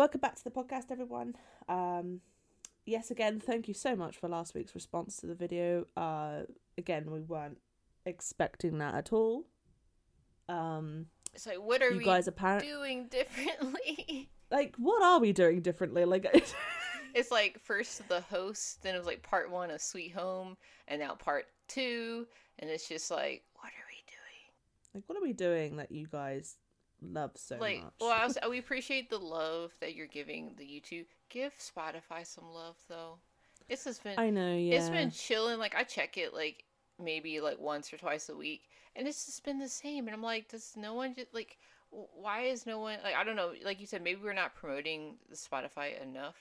welcome back to the podcast, everyone. Um, yes, again, thank you so much for last week's response to the video. Uh, again, we weren't expecting that at all. Um, So what are you we guys apparently doing differently? like, what are we doing differently? Like, it's like first the host, then it was like part one of Sweet Home, and now part two, and it's just like, what are we doing? like, what are we doing that you guys love so like, much? well, was, we appreciate the love that you're giving the YouTube. Give Spotify some love though. It's just been I know, yeah. it's been chilling. Like I check it like maybe like once or twice a week, and it's just been the same. And I'm like, does no one just like? Why is no one like? I don't know. Like you said, maybe we're not promoting the Spotify enough.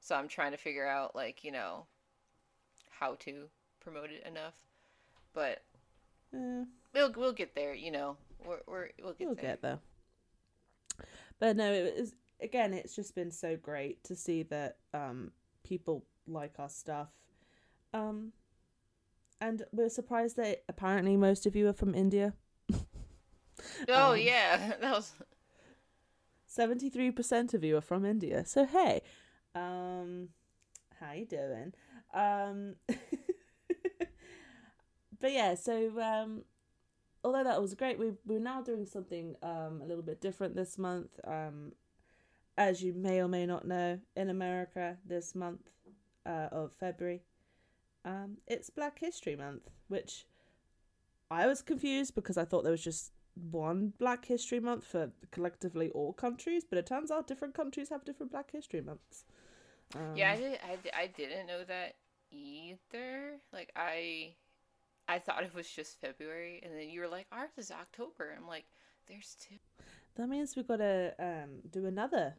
So I'm trying to figure out like you know how to promote it enough. But Yeah. we'll we'll get there. You know, we're, we're we'll get we'll there. get there. But no, it was again. It's just been so great to see that um, people like our stuff, um, and we're surprised that apparently most of you are from India. Oh Um, yeah, that was Seventy-three percent of you are from India. So hey, um, how you doing? Um, but yeah, so um, although that was great, we we're now doing something um a little bit different this month. Um, as you may or may not know, in America this month uh, of February, um, it's Black History Month, which I was confused because I thought there was just one Black History Month for collectively all countries, but it turns out different countries have different Black History Months. Um, yeah. I did I, I didn't know that either. Like I I thought it was just February, and then you were like, ours is October. I'm like, there's two. that means we've got to um, do another,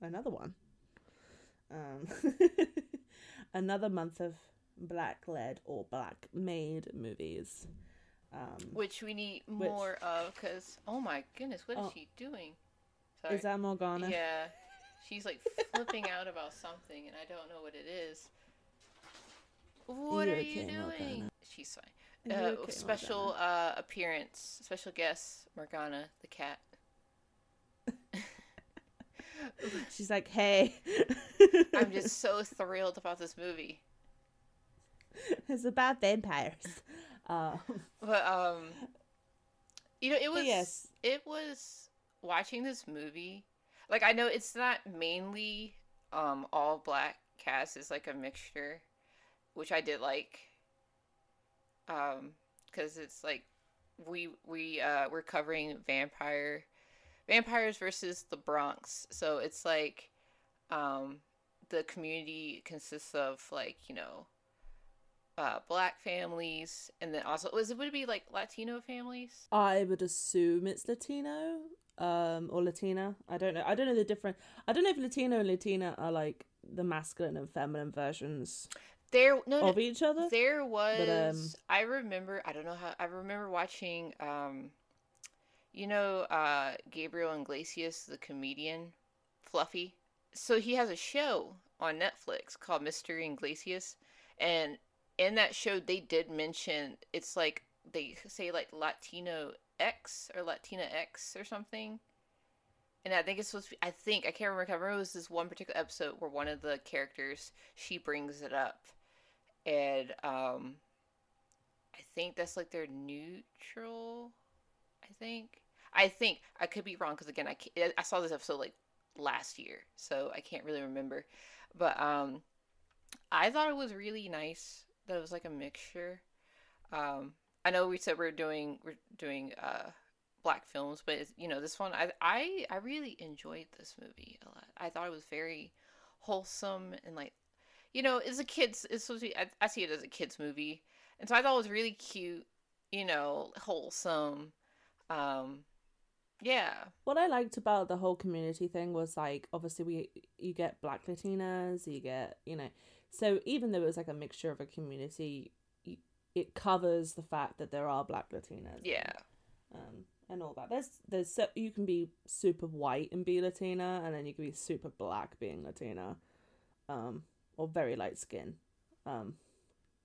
another one. Um, another month of black led or black made movies. Um, Which we need Which- more of, because, oh my goodness, what is Oh. she doing? Sorry. is that Morgana? Yeah. She's like flipping out about something, and I don't know what it is. What You are okay, you doing? Morgana? She's fine. Uh, okay, special uh, appearance, special guest, Morgana the cat. She's like, hey, I'm just so thrilled about this movie. it's about vampires. Um, But um you know, it was yes. it was watching this movie. Like I know it's not mainly um all black cast, it's like a mixture, which I did like. Um cuz it's like we we uh we're covering vampire vampires versus the Bronx. So it's like um the community consists of like, you know, uh, black families, and then also was it would it be like Latino families? I would assume it's Latino, um, or Latina. I don't know. I don't know the different. I don't know if Latino and Latina are like the masculine and feminine versions There no, no each other. there was. um, I remember. I don't know how. I remember watching. Um, you know, uh, Gabriel Iglesias, the comedian, Fluffy. So he has a show on Netflix called Mr. Iglesias, and in that show they did mention it's like they say like Latino X or Latina X or something. And I think it's supposed to be, I think, I can't remember. I remember it was this one particular episode where one of the characters, she brings it up. And um, I think that's like their neutral, I think. I think, I could be wrong because again, I, can't, I saw this episode like last year, so I can't really remember. But um, I thought it was really nice that it was like a mixture. Um, I know we said we're doing we're doing uh, black films, but you know this one I I I really enjoyed this movie a lot. I thought it was very wholesome and like you know it's a kids it's supposed to be I, I see it as a kids movie, and so I thought it was really cute. You know, wholesome. Um, yeah, What I liked about the whole community thing was like obviously we you get black Latinas, you get you know, so even though it was like a mixture of a community, it covers the fact that there are black Latinas. yeah, um, and all that. There's there's so you can be super white and be Latina, and then you can be super black being Latina, um, or very light skin. Um,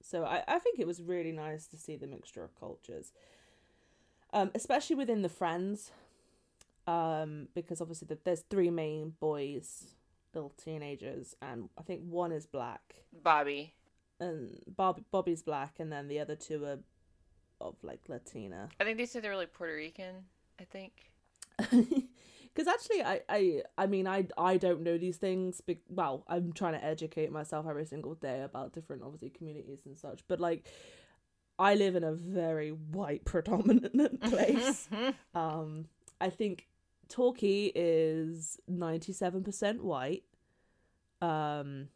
so I I think it was really nice to see the mixture of cultures, um, especially within the friends. um, because obviously the, there's three main boys, little teenagers, and I think one is black, Bobby. and Bob Bobby's black, and then the other two are of like Latina. I think they said they're like Puerto Rican. I think. Because actually, I, I, I mean, I, I don't know these things. Be- well, I'm trying to educate myself every single day about different, obviously, communities and such. But like, I live in a very white predominant place. um, I think Torquay is ninety seven percent white, um,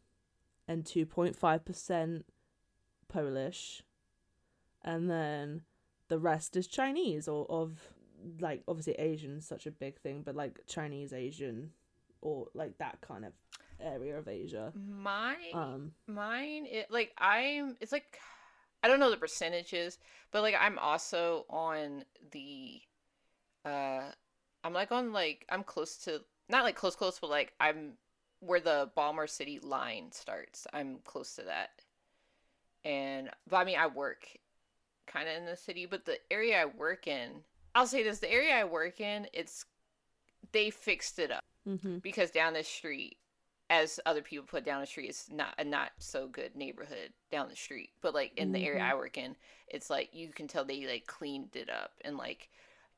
and two point five percent Polish, and then the rest is Chinese or of like obviously Asian is such a big thing, but like Chinese Asian or like that kind of area of Asia. My Um, mine it like I'm it's like I don't know the percentages, but like I'm also on the uh I'm like on like I'm close to not like close close but like I'm where the Balmer City line starts. I'm close to that. And but I mean I work kind of in the city, but the area I work in, I'll say this, the area I work in, it's they fixed it up hmm because down the street as other people put down the street it's not a not so good neighborhood down the street. But like in the area Mhm. i work in it's like you can tell they like cleaned it up and like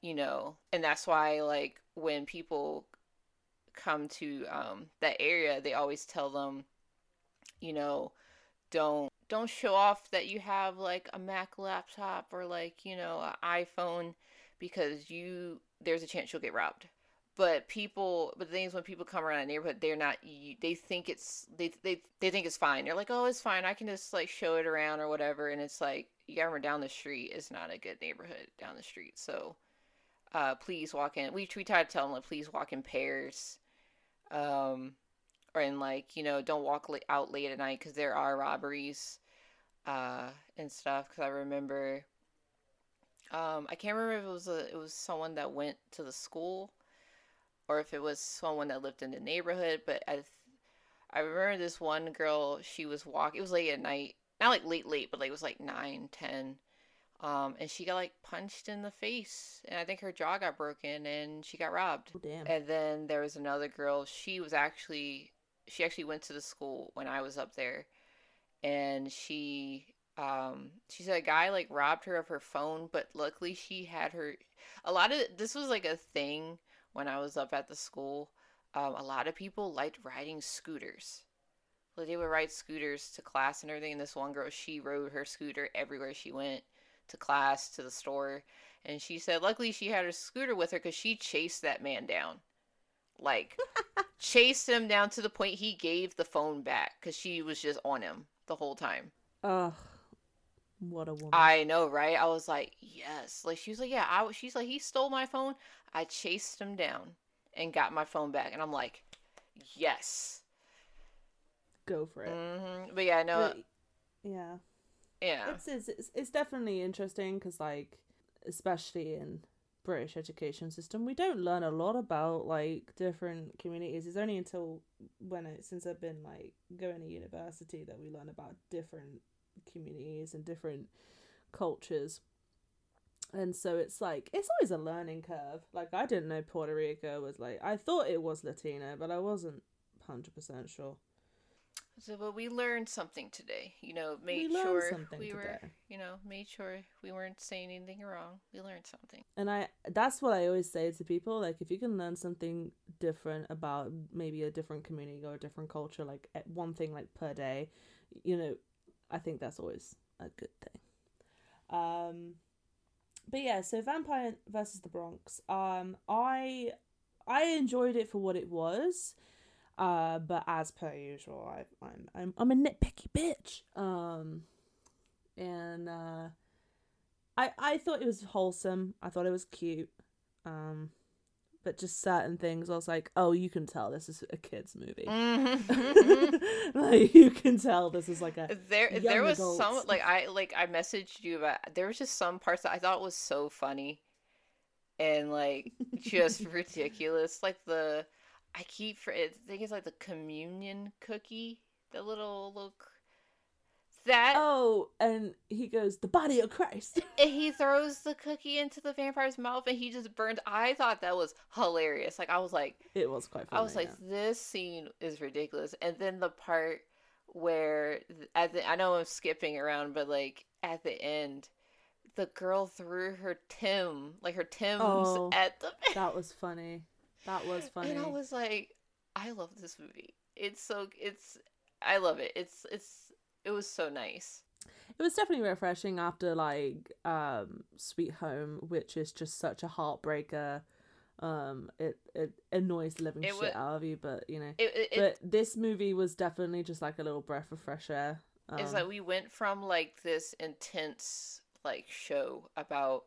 you know and that's why like when people come to um that area they always tell them you know don't don't show off that you have like a mac laptop or like you know an iphone because you there's a chance you'll get robbed. But people but the thing is when people come around a neighborhood they're not they think it's they, they they think it's fine. They're like oh it's fine. I can just like show it around or whatever. And it's like you got down the street is not a good neighborhood down the street. So uh please walk in. We, we try to tell them like please walk in pairs. Um or in like you know don't walk out late at night because there are robberies uh and stuff. Because i remember um i can't remember if it was a it was someone that went to the school or if it was someone that lived in the neighborhood. But I, th- I remember this one girl. She was walking. It was late at night, not like late, late, but like it was like nine, ten. Um, and she got like punched in the face, and I think her jaw got broken, and she got robbed. Oh, damn. And then there was another girl. She was actually she actually went to the school when I was up there, and she um she said a guy like robbed her of her phone, but luckily she had her. A lot of this was like a thing when I was up at the school. Um, a lot of people liked riding scooters. Like they would ride scooters to class and everything. And this one girl, she rode her scooter everywhere she went to class, to the store. And she said, luckily she had her scooter with her because she chased that man down. Like, chased him down to the point he gave the phone back because she was just on him the whole time. Ugh, what a woman. I know, right? I was like, yes. Like she was like, yeah. I. was- She's like, he stole my phone. I chased him down and got my phone back, and I'm like, yes. Go for it. hmm But yeah, no, But, yeah. yeah, It's, it's it's it's definitely interesting because like especially in British education system we don't learn a lot about like different communities. It's only until when it since I've been like going to university that we learn about different communities and different cultures. And so it's like it's always a learning curve. Like I didn't know Puerto Rico was like I thought it was Latino, but I wasn't hundred percent sure. So, but we learned something today. You know, made learned sure we were, you know, made sure we weren't saying anything wrong. We learned something. and i that's what i always say to people like if you can learn something different about maybe a different community or a different culture like one thing like per day you know i think that's always a good thing um but yeah so vampire versus the bronx um i i enjoyed it for what it was uh but as per usual I, i'm i'm i'm a nitpicky bitch um and uh I I thought it was wholesome. I thought it was cute. Um but just certain things I was like, "Oh, you can tell this is a kids movie." Mhm. like you can tell this is like a there, there was some like I like I messaged you about. There was just some parts that I thought was so funny, and like just ridiculous. Like the, I keep for I think it's like the communion cookie, the little little that oh, and he goes, the body of Christ. and he throws the cookie into the vampire's mouth and he just burns I thought that was hilarious. Like I was like, it was quite funny. I was like, yeah. this scene is ridiculous. And then the part where at the I know I'm skipping around, but like at the end, the girl threw her Tim, like her Tim's Oh, at the that was funny. That was funny. And I was like, I love this movie. It's so it's I love it. It's it's it was so nice. it was definitely refreshing after like um Sweet Home, which is just such a heartbreaker. Um, it it annoys the living It shit wa- out of you, but you know. It, it but this movie was definitely just like a little breath of fresh air. Um, it's like we went from like this intense like show about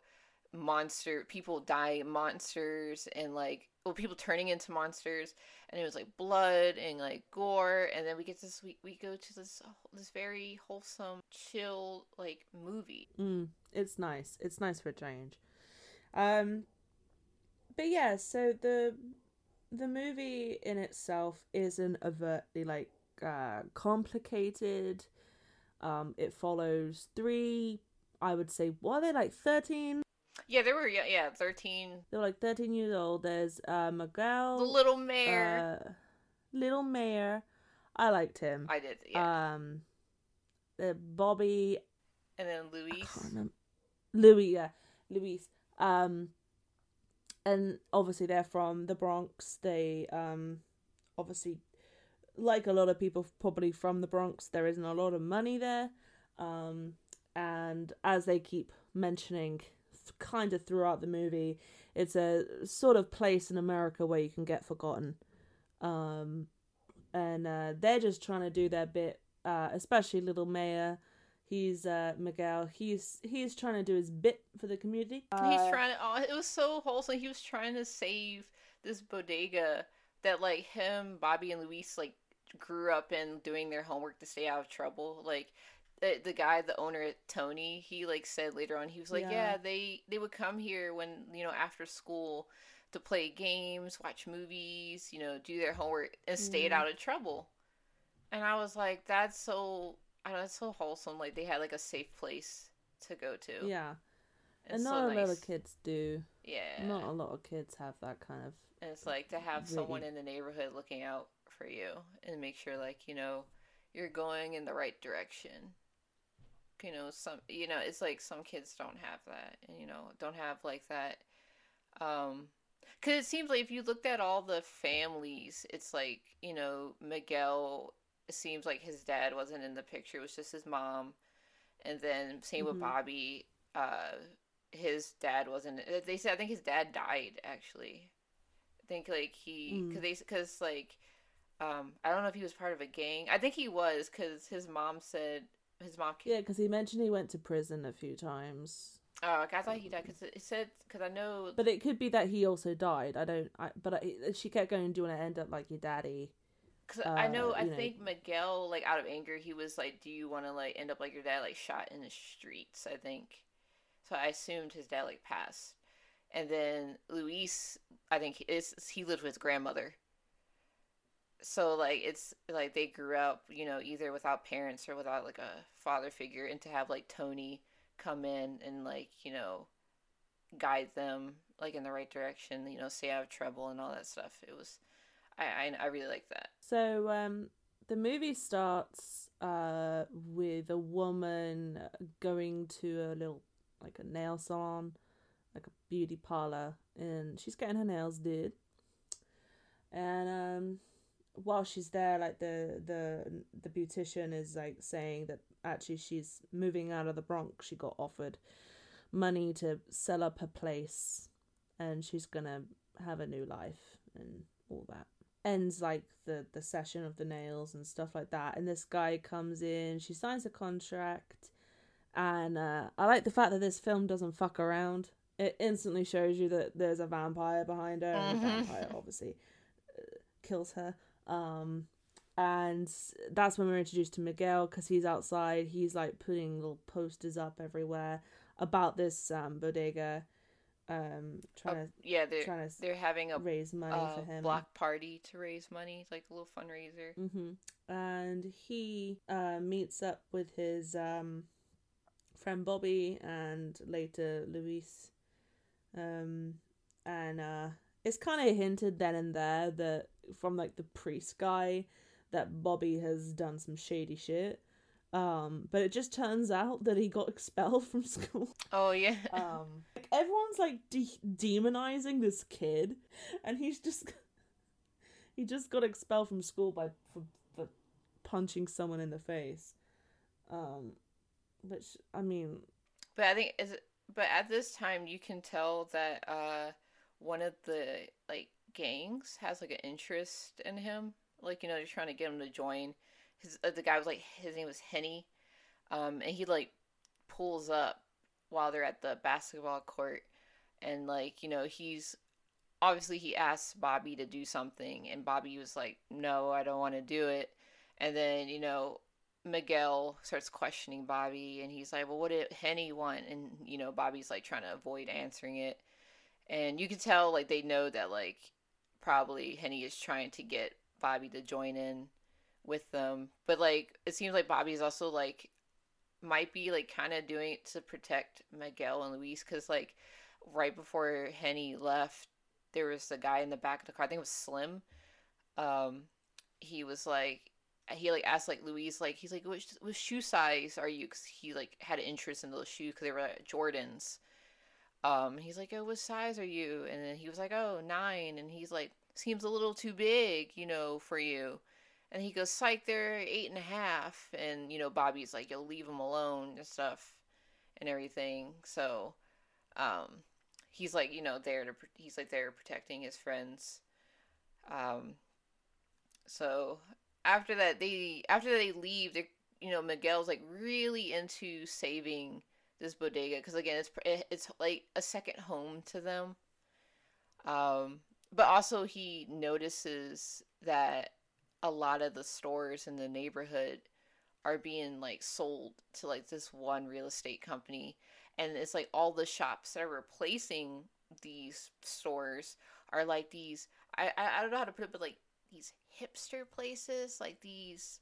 monster people die monsters and like well people turning into monsters and it was like blood and like gore and then we get this we, we go to this this very wholesome chill like movie Mm, it's nice. It's nice for a change. Um, but yeah, so the the movie in itself isn't overtly like uh, complicated. Um, it follows three, I would say, what are they like thirteen? Yeah they were yeah, yeah 13 They were like thirteen years old. There's uh, Miguel, the little mayor uh, little mayor. I liked him. i did yeah Um, Bobby and then luis. Louis, yeah, Luis. Um, and obviously they're from the Bronx. They um, obviously, like a lot of people, probably from the Bronx. There isn't a lot of money there, um, and as they keep mentioning, kind of throughout the movie, it's a sort of place in America where you can get forgotten. Um, and uh, they're just trying to do their bit, uh, especially little Mayor he's uh miguel he's he's trying to do his bit for the community He's Uh, trying to. Oh, it was so wholesome. He was trying to save this bodega that, like, him, Bobby, and Luis, like, grew up in doing their homework to stay out of trouble. Like, the, the guy, the owner, Tony, he like said later on, he was like, Yeah. yeah. they they would come here when you know after school to play games, watch movies, you know, do their homework, and stayed Mhm. out of trouble. And I was like, that's so. I don't know, it's so wholesome. Like they had like a safe place to go to. yeah It's and so not a lot of kids do Yeah. not a lot of kids have that kind of And it's like to have someone in the neighborhood looking out for you and make sure like, you know, you're going in the right direction. You know, some you know, it's like some kids don't have that and you know, don't have like that um cuz it seems like if you looked at all the families, it's like, you know, Miguel it seems like his dad wasn't in the picture, it was just his mom. And then same Mhm. with Bobby, uh his dad wasn't they said I think his dad died actually. I think like he Mm. because they because like um I don't know if he was part of a gang. I think he was because his mom said his mom. yeah because he mentioned he went to prison a few times Oh, okay, I thought he died because it said because I know. but it could be that he also died i don't I, but I, she kept going do you want to end up like your daddy Cause I know, uh, I know- think Miguel, like out of anger, he was like, "Do you want to like end up like your dad, like shot in the streets?" I think. So I assumed his dad like passed, and then Luis, I think is he lived with his grandmother. So like it's like they grew up, you know, either without parents or without like a father figure, and to have like Tony come in and like you know guide them like in the right direction, you know, stay out of trouble and all that stuff. It was, I I, I really like that. So um, the movie starts uh, with a woman going to a little like a nail salon, like a beauty parlor, and she's getting her nails did. And um, while she's there, like the the the beautician is like saying that actually she's moving out of the Bronx. She got offered money to sell up her place, and she's gonna have a new life and all that. Ends like the the session of the nails and stuff like that. And this guy comes in she signs a contract. And uh, i like the fact that this film doesn't fuck around. It instantly shows you that there's a vampire behind her. And the Mhm. vampire obviously uh, kills her um and that's when we're introduced to miguel because he's outside he's like putting little posters up everywhere about this um bodega um, trying Uh, to yeah, they're trying to they're having a raise money uh, for him. block party to raise money, like a little fundraiser. hmm And he uh, meets up with his um, friend Bobby and later Luis. Um, and uh, it's kind of hinted then and there that from like the priest guy that Bobby has done some shady shit. Um, but it just turns out that he got expelled from school. Oh yeah, Um, like, everyone's like de- demonizing this kid, and he's just he just got expelled from school by for, for punching someone in the face. Um, which I mean, but I think is it, but at this time you can tell that uh one of the like gangs has like an interest in him. Like you know they're trying to get him to join. His uh, the guy was like his name was Henny, um, and he like pulls up while they're at the basketball court, and like you know he's obviously he asks Bobby to do something, and Bobby was like, "No, I don't want to do it," and then you know Miguel starts questioning Bobby, and he's like, "Well, what did Henny want?" And you know Bobby's like trying to avoid answering it, and you can tell like they know that like probably Henny is trying to get Bobby to join in with them, but like it seems like Bobby's also like might be like kind of doing it to protect Miguel and Luis because like right before Henny left, there was a guy in the back of the car. I think it was Slim. Um, he was like he like asked like Luis like he's like which what shoe size are you? Because he like had an interest in those shoes because they were like, Jordans. Um, he's like, oh, what size are you? And then he was like, oh, nine. And he's like, seems a little too big, you know, for you. And he goes, psych, they're eight and a half. And, you know, Bobby's like, you'll leave him alone and stuff and everything. So, um, he's like, you know, there to, he's like there protecting his friends. Um, so after that, they, after they leave, they, you know, Miguel's like really into saving this bodega because again, it's, it's like a second home to them. Um, but also he notices that a lot of the stores in the neighborhood are being like sold to like this one real estate company and it's like all the shops that are replacing these stores are like these I, I I don't know how to put it but like these hipster places like these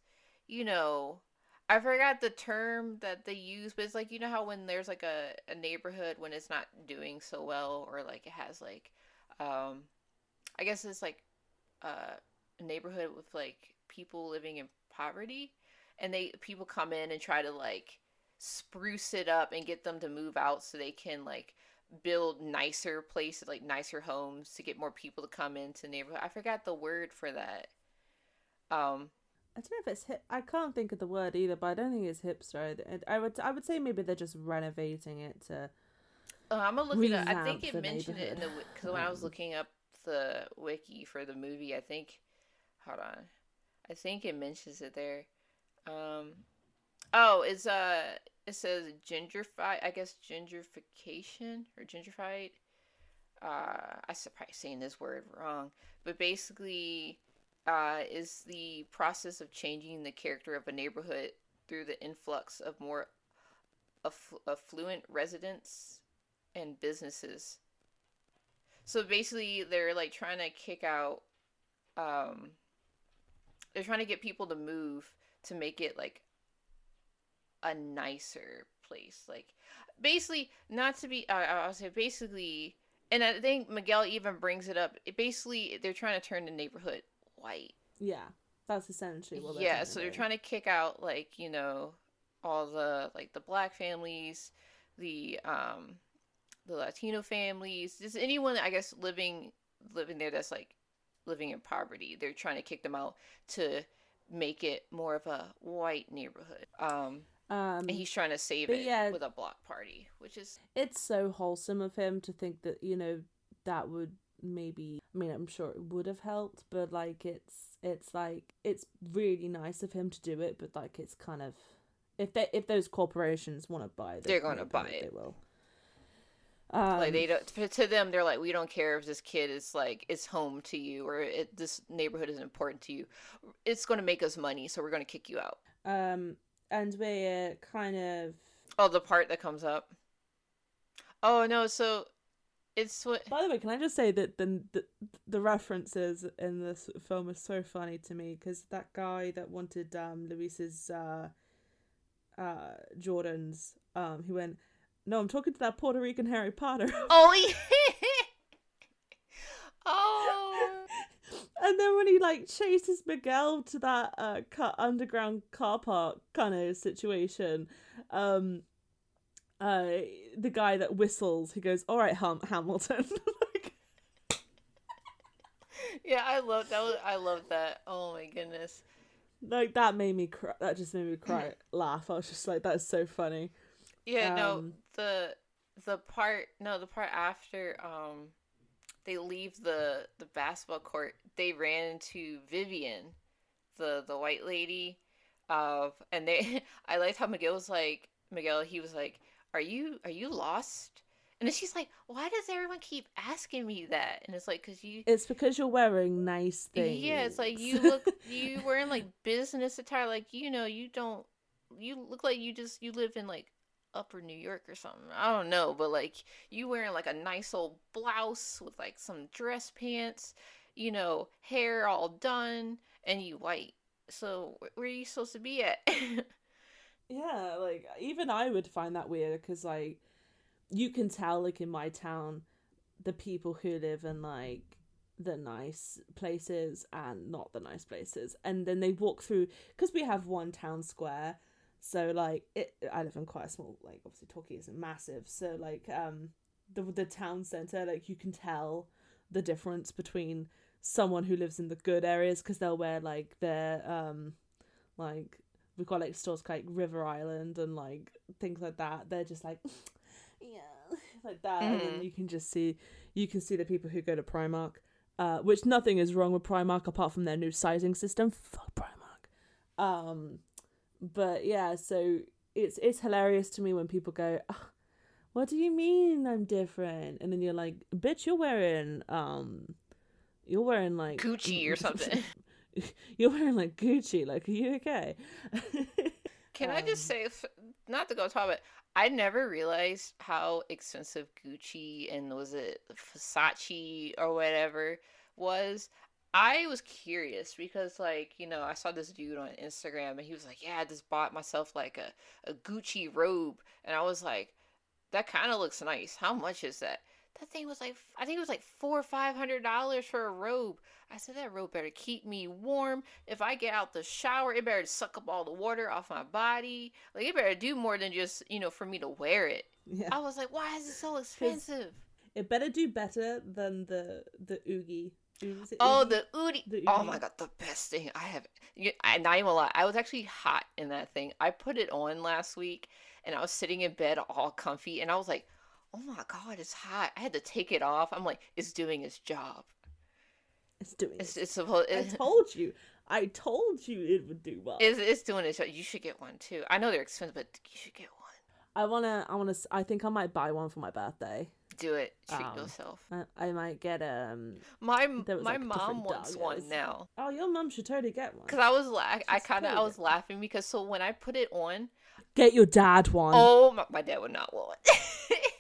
you know I forgot the term that they use but it's like you know how when there's like a, a neighborhood when it's not doing so well or like it has like um I guess it's like uh, a neighborhood with like people living in poverty, and they people come in and try to like spruce it up and get them to move out so they can like build nicer places, like nicer homes to get more people to come into the neighborhood. I forgot the word for that. Um, I don't know if it's hip. I can't think of the word either, but I don't think it's hipster. I would I would say maybe they're just renovating it to. uh, I'm gonna look it up. I think it mentioned it in the because when I was looking up the wiki for the movie, I think. Hold on, I think it mentions it there. Um, oh, it's uh, it says gentrified. I guess gentrification or gentrified. Uh, I should probably saying this word wrong, but basically, uh, is the process of changing the character of a neighborhood through the influx of more aff- affluent residents and businesses. So basically, they're like trying to kick out. Um, they're trying to get people to move to make it like a nicer place. Like basically, not to be. Uh, I'll say basically, and I think Miguel even brings it up. It basically, they're trying to turn the neighborhood white. Yeah, that's essentially what. Yeah, so they're trying to kick out like you know all the like the black families, the um the Latino families, just anyone I guess living living there that's like living in poverty. They're trying to kick them out to make it more of a white neighborhood. Um, Um, and he's trying to save it yeah. with a block party, which is it's so wholesome of him to think that you know that would maybe i mean i'm sure it would have helped but like it's it's like it's really nice of him to do it but like it's kind of if they if those corporations want to buy They're gonna neighborhood, buy they will. Um, like they don't to- to them they're like we don't care if this kid is like is home to you or it, this neighborhood is important to you. It's going to make us money so we're going to kick you out. Um and we're kind of oh the part that comes up. Oh no so it's what. By the way, can I just say that the the, the references in this film are so funny to me because that guy that wanted um Luis's uh uh Jordans um he went no I'm talking to that Puerto Rican Harry Potter Oh yeah. oh. and then when he like chases Miguel to that uh car- underground car park kind of situation um uh the guy that whistles he goes all right Ham- Hamilton Like, Yeah, I love that. Was, I love that. Oh my goodness. like that made me cry that just made me cry laugh i was just like that's so funny Yeah, no, Um, the the part no, the part after um they leave the the basketball court, they ran into Vivian, the the white lady, of and they I liked how Miguel was like Miguel, he was like, Are you are you lost? And then she's like, Why does everyone keep asking me that? And it's like, Cause you it's because you're wearing nice things Yeah, it's like you look you wearing like business attire, like you know, you don't you look like you just you live in like upper New York or something. I don't know, but like you wearing like a nice old blouse with like some dress pants, you know, hair all done, and you white. So where are you supposed to be at? yeah like even i would find that weird because like you can tell like in my town the people who live in like the nice places and not the nice places and then they walk through because we have one town square so like it i live in quite a small like obviously Torquay isn't massive so like um the the town center like you can tell the difference between someone who lives in the good areas because they'll wear like their um like we've got like stores like River Island and like things like that. They're just like yeah, like that, and then Mhm. you can just see you can see the people who go to Primark, uh, which nothing is wrong with Primark apart from their new sizing system. Fuck Primark. Um, but yeah, so it's it's hilarious to me when people go. "Ah, what do you mean I'm different? And then you're like, bitch, you're wearing um, you're wearing like Gucci or something. you're wearing like Gucci. Like, are you okay? Can I just Um, say, not to go talk about, I never realized how expensive Gucci and was it Versace or whatever was. I was curious because, like, you know, I saw this dude on Instagram and he was like, "Yeah, I just bought myself like a, a Gucci robe," and I was like, "That kind of looks nice. How much is that?" That thing was like, I think it was like four or five hundred dollars for a robe. I said that robe better keep me warm. If I get out the shower, it better suck up all the water off my body. Like it better do more than just you know for me to wear it. yeah, I was like, why is it so expensive? it better do better than the the Oogie. Oogie- Oh, Oogie? the Oodie. The Oh my god, the best thing I have. I not even lie. I was actually hot in that thing. I put it on last week, and I was sitting in bed all comfy, and I was like, oh my god, it's hot. I had to take it off. I'm like, it's doing its job. it's doing. It's it's supposed. I told you. I told you it would do well. It's, it's doing its job. You should get one too. I know they're expensive, but you should get one. I wanna. I wanna. I think I might buy one for my birthday. Do it. Treat Um, yourself. I, I might get um. My my like, mom wants one now. Oh, your mom should totally get one. Cause I was la- I kind of I was laughing because so when I put it on, Get your dad one. oh my, my dad would not want.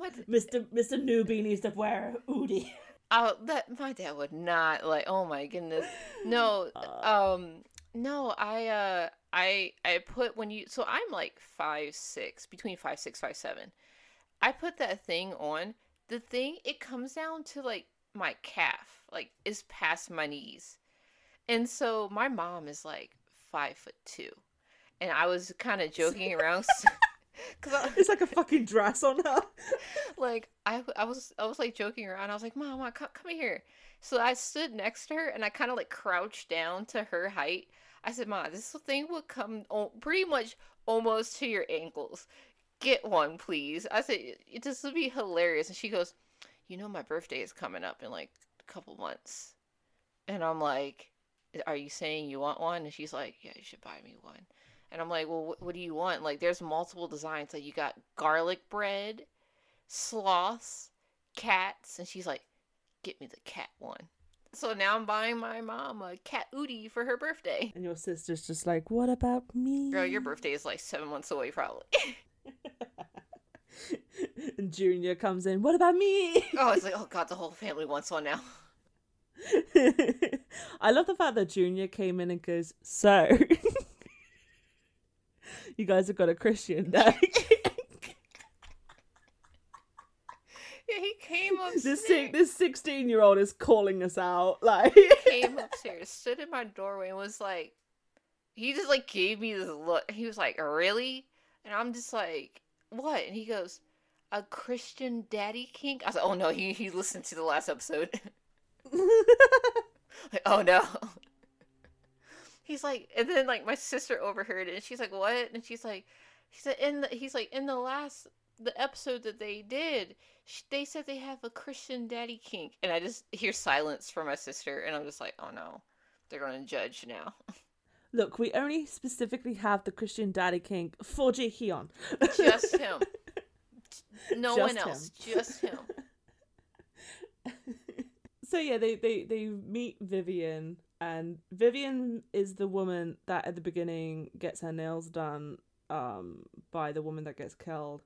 Mr. Mr. Newbie needs to wear a Oodie. oh, that my dad would not like. Oh my goodness, no. Uh, um, no. I uh, I I put when you so I'm like five six between five six five seven. I put that thing on. The thing it comes down to like my calf, like is past my knees, and so my mom is like five foot two, and I was kind of joking around. Cause I, it's like a fucking dress on her. like I, I was I was like joking around. I was like, "Mama, come come here." So I stood next to her and I kind of like crouched down to her height. I said, "Ma, this thing will come o- pretty much almost to your ankles. Get one, please." I said, "It this would be hilarious." And she goes, "You know, my birthday is coming up in like a couple months," and I'm like, "Are you saying you want one?" And she's like, "Yeah, you should buy me one." And I'm like, well, what, what do you want? Like, there's multiple designs. Like, you got garlic bread, sloths, cats, and she's like, get me the cat one. So now I'm buying my mom a cat Oodie for her birthday. And your sister's just like, what about me? Girl, your birthday is like seven months away, probably. and Junior comes in. What about me? Oh, it's like, oh god, the whole family wants one now. I love the fact that Junior came in and goes, "So, you guys have got a Christian daddy." Yeah, he came upstairs. this this sixteen year old is calling us out. Like, he came upstairs, stood in my doorway, and was like, he just like gave me this look. He was like, "Really?" And I'm just like, "What?" And he goes, "A Christian daddy kink." I was like, "Oh no, he he listened to the last episode." like, oh no. He's like, and then like my sister overheard it, and she's like, "What?" And she's like, "He said in the he's like in the last the episode that they did, sh- they said they have a Christian daddy kink." And I just hear silence from my sister, and I'm just like, "Oh no, they're gonna judge now." look, we only specifically have the Christian daddy kink for Jae just him, no Just one else, him. just him. so yeah, they, they they meet Vivian, and Vivian is the woman that at the beginning gets her nails done um by the woman that gets killed.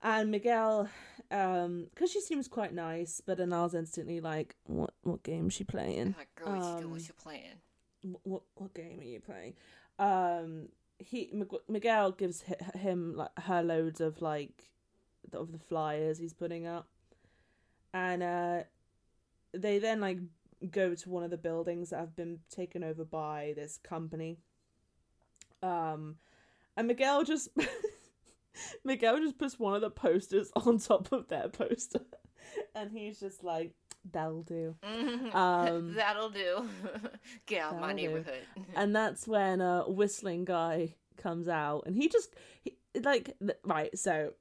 And Miguel, um, because she seems quite nice, but Anar's instantly like, "What what game is she playing? Like, girl, what? Um, What you playing? What what game are you playing?" Um, he Miguel gives him like her loads of like the- of the flyers he's putting up, and uh, they then like go to one of the buildings that have been taken over by this company. Um, and Miguel just Miguel just puts one of the posters on top of their poster, and he's just like, "That'll do." Um, That'll do. Get out my do. neighborhood. and that's when a whistling guy comes out and he just he, like th- right so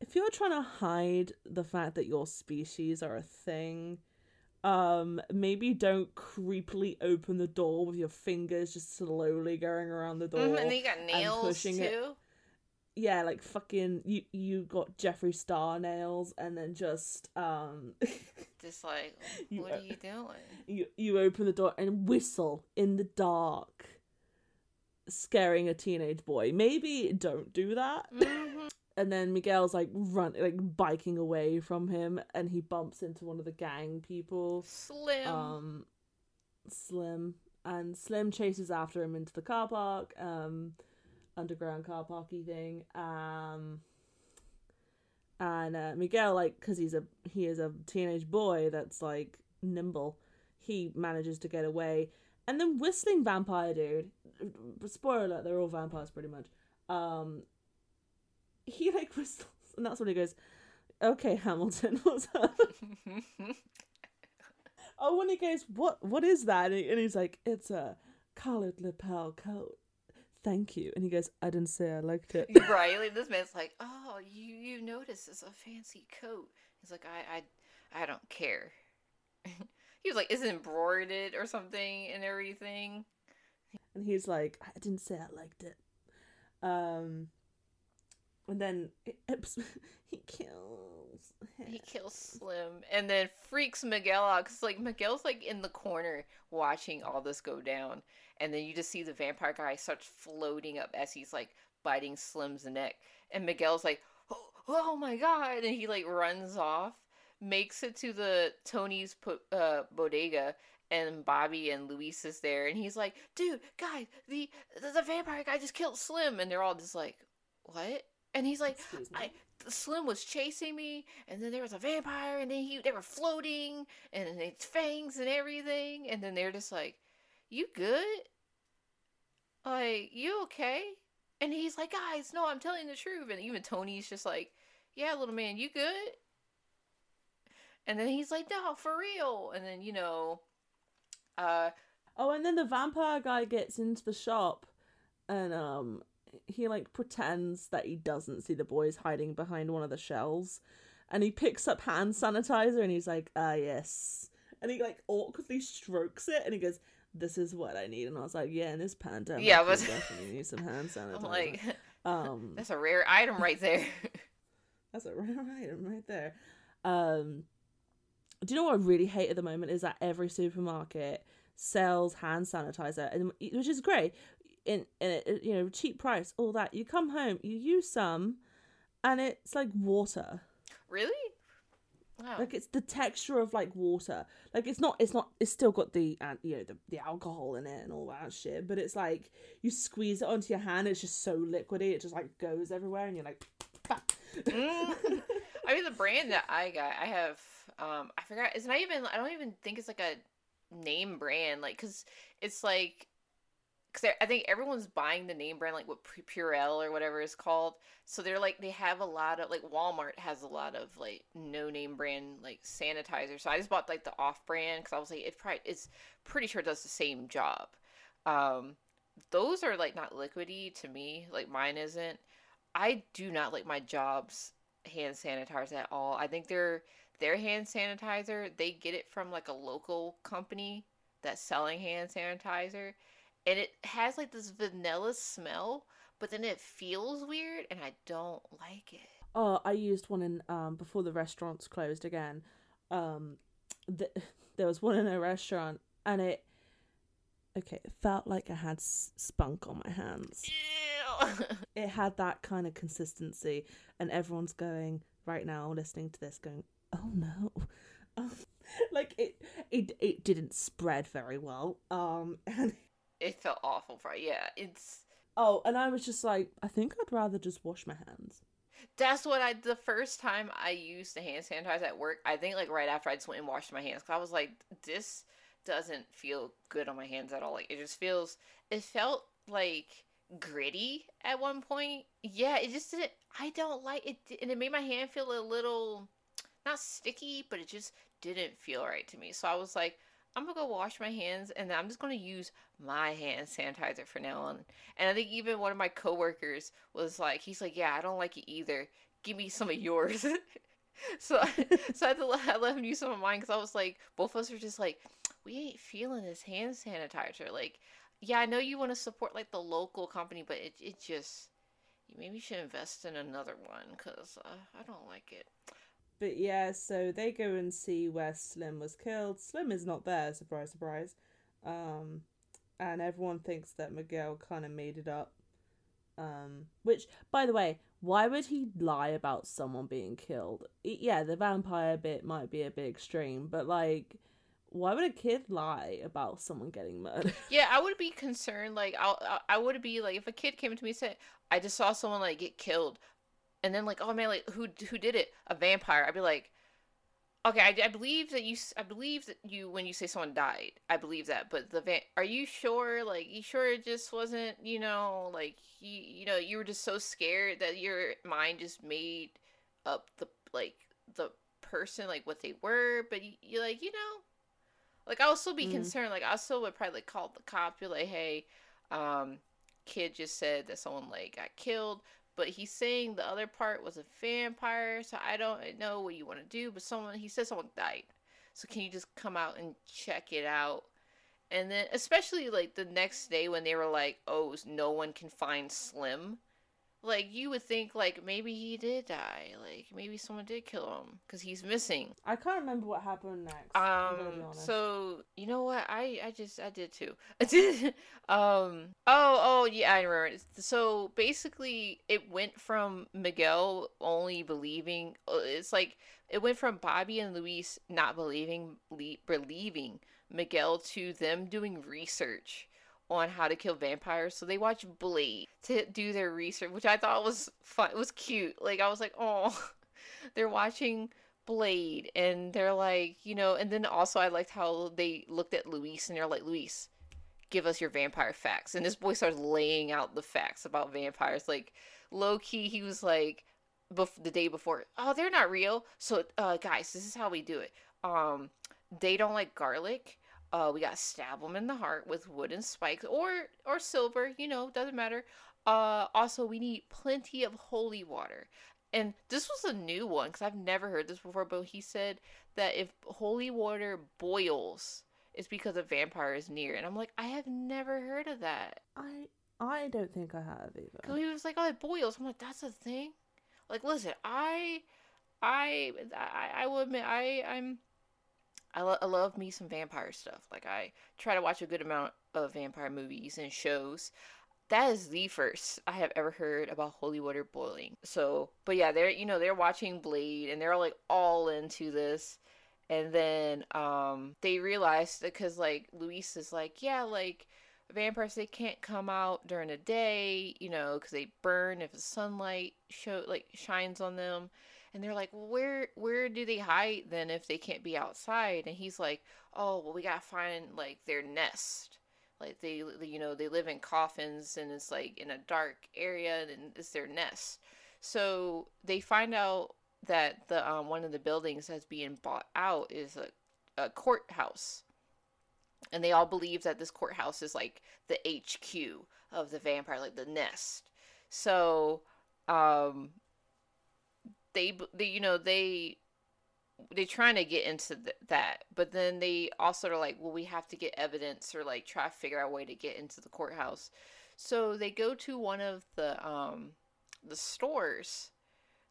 if you're trying to hide the fact that your species are a thing um maybe don't creepily open the door with your fingers just slowly going around the door Mhm, and then you got nails pushing too. it. yeah like fucking you you got jeffree star nails and then just um Just like, You- what are you doing? you you open the door and whistle in the dark scaring a teenage boy maybe don't do that Mhm. And then miguel's like run like biking away from him and he bumps into one of the gang people. Slim. um slim. And slim chases after him into the car park um underground car parky thing. Um and uh, miguel like because he's a he is a teenage boy that's like nimble he manages to get away. And then whistling vampire dude spoiler alert they're all vampires pretty much. Um he like whistles and that's when he goes okay hamilton what's up Oh, when he goes, what? What is that? And, he- and he's like, it's a collared lapel coat. Thank you. And he goes, I didn't say I liked it. right. Like, this man's like, oh, you you notice it's a fancy coat. He's like, I I I don't care. he was like, is it embroidered or something and everything? And he's like, I didn't say I liked it. Um, and then he kills. He kills Slim and then freaks Miguel out because like Miguel's like in the corner watching all this go down, and then you just see the vampire guy starts floating up as he's like biting Slim's neck, and Miguel's like, oh, oh my god, and he like runs off, makes it to the Tony's uh, bodega. And Bobby and Luis is there, and he's like, "Dude, guys, the, the the vampire guy just killed Slim," and they're all just like, "What?" And he's like, I Slim was chasing me, and then there was a vampire, and then he they were floating, and its fangs and everything, and then they're just like, "You good? Like you okay?" And he's like, "Guys, no, I'm telling the truth." And even Tony's just like, "Yeah, little man, you good?" And then he's like, "No, for real." And then you know, uh, Oh, and then the vampire guy gets into the shop and um he like pretends that he doesn't see the boys hiding behind one of the shells and he picks up hand sanitizer and he's like, "Ah, yes." And he like awkwardly strokes it and he goes, "This is what I need." And I was like, "Yeah, in this pandemic, Yeah, we but- definitely need some hand sanitizer." I'm like, um "That's a rare item right there." That's a rare item right there. Um, do you know what I really hate at the moment is that every supermarket sells hand sanitizer, and which is great in in a, you know cheap price, all that. You come home, you use some, and it's like water. Really? Oh. Like it's the texture of like water. Like it's not. It's not. It's still got the uh, you know the the alcohol in it and all that shit. But it's like you squeeze it onto your hand. It's just so liquidy. It just like goes everywhere, and you're like. Mm. I mean, the brand that I got, I have. Um, I forgot. It's not even. I don't even think it's like a name brand. Like, cause it's like because I think everyone's buying the name brand like what Purell or whatever is called. So they're like they have a lot of like Walmart has a lot of like no name brand like sanitizer. So I just bought like the off brand because I was like it probably it's pretty sure it does the same job. Um, those are like not liquidy to me. Like mine isn't. I do not like my jobs hand sanitizers at all. I think they're their hand sanitizer. They get it from like a local company that's selling hand sanitizer and it has like this vanilla smell, but then it feels weird, and I don't like it. Oh, I used one in um before the restaurants closed again. Um, th- there was one in a restaurant, and it okay, it felt like I had s- spunk on my hands. Ew. It had that kind of consistency, and everyone's going right now, listening to this, going, "Oh no." Like it, it, it didn't spread very well. Um, and it felt awful for yeah it's Oh, and I was just like, I think I'd rather just wash my hands. that's what i the first time i used the hand sanitizer at work i think like right after i just went and washed my hands because i was like this doesn't feel good on my hands at all like it just feels it felt like gritty at one point yeah it just didn't i don't like it and it made my hand feel a little not sticky but it just didn't feel right to me so i was like I'm gonna go wash my hands and then I'm just gonna use my hand sanitizer for now on. And I think even one of my coworkers was like, he's like, yeah, I don't like it either. Give me some of yours. so, I, so I had to let, I let him use some of mine because I was like, both of us were just like, we ain't feeling this hand sanitizer. Like, yeah, I know you want to support like the local company, but it it just you maybe should invest in another one because uh, I don't like it. But yeah, so they go and see where Slim was killed. Slim is not there, surprise, surprise. Um, and everyone thinks that Miguel kind of made it up. Um, which, by the way, why would he lie about someone being killed? Yeah, the vampire bit might be a bit extreme, but like, why would a kid lie about someone getting murdered? Yeah, I would be concerned. Like, I'll, I I would be like, if a kid came to me and said, "I just saw someone like get killed," and then like, "Oh man, like who who did it? A vampire?" I'd be like, "Okay, I, I believe that you. I believe that you when you say someone died. I believe that, but the van. Are you sure? Like, you sure it just wasn't? You know, like you you know you were just so scared that your mind just made up the like the person like what they were, but you, you like you know." Like I'll still be Mhm. concerned. Like I still would probably like, call the cop. be like, "Hey, um, kid just said that someone like got killed, but he's saying the other part was a vampire, so I don't know what you want to do. But someone he said someone died, so can you just come out and check it out?" And then, especially like the next day when they were like, "Oh, no one can find Slim," like you would think like maybe he did die, like maybe someone did kill him because he's missing. I can't remember what happened next. I'm gonna be Um. So you know what? I I just I did too. I did. Um. Oh. Oh. Yeah. I remember. So basically, it went from Miguel only believing. uh, It's like it went from Bobby and Luis not believing, le- believing Miguel to them doing research on how to kill vampires. So they watch Blade to do their research, which I thought was fun. It was cute. Like I was like, oh, they're watching Blade, and they're like, you know, and then also I liked how they looked at Luis and they're like, Luis, give us your vampire facts. And this boy starts laying out the facts about vampires. Like, low key, he was like, bef- the day before, oh, they're not real. So, uh, guys, this is how we do it. Um, they don't like garlic. Uh, we got stab them in the heart with wooden spikes or or silver. You know, doesn't matter. Uh, also, we need plenty of holy water. And this was a new one because I've never heard this before. But he said that if holy water boils, it's because a vampire is near. And I'm like, I have never heard of that. I I don't think I have either. he was like, oh, it boils. I'm like, that's a thing. Like, listen, I, I, I, I will admit, I, I'm, I, lo- I love me some vampire stuff. Like, I try to watch a good amount of vampire movies and shows. that is the first I have ever heard about holy water boiling. So, but yeah, they're you know they're watching Blade and they're like all into this, and then um they realize because like Luis is like yeah like vampires they can't come out during the day you know because they burn if the sunlight show like shines on them and they're like where where do they hide then if they can't be outside? And he's like oh well we gotta find like their nest. Like they you know they live in coffins and it's like in a dark area and it's their nest. So they find out that the um, one of the buildings that's being bought out is a, a courthouse. And they all believe that this courthouse is like the HQ of the vampire, like the nest. So, um, they, they you know, they they're trying to get into th- that, but then they also are like, well, we have to get evidence or like try to figure out a way to get into the courthouse. So they go to one of the um the stores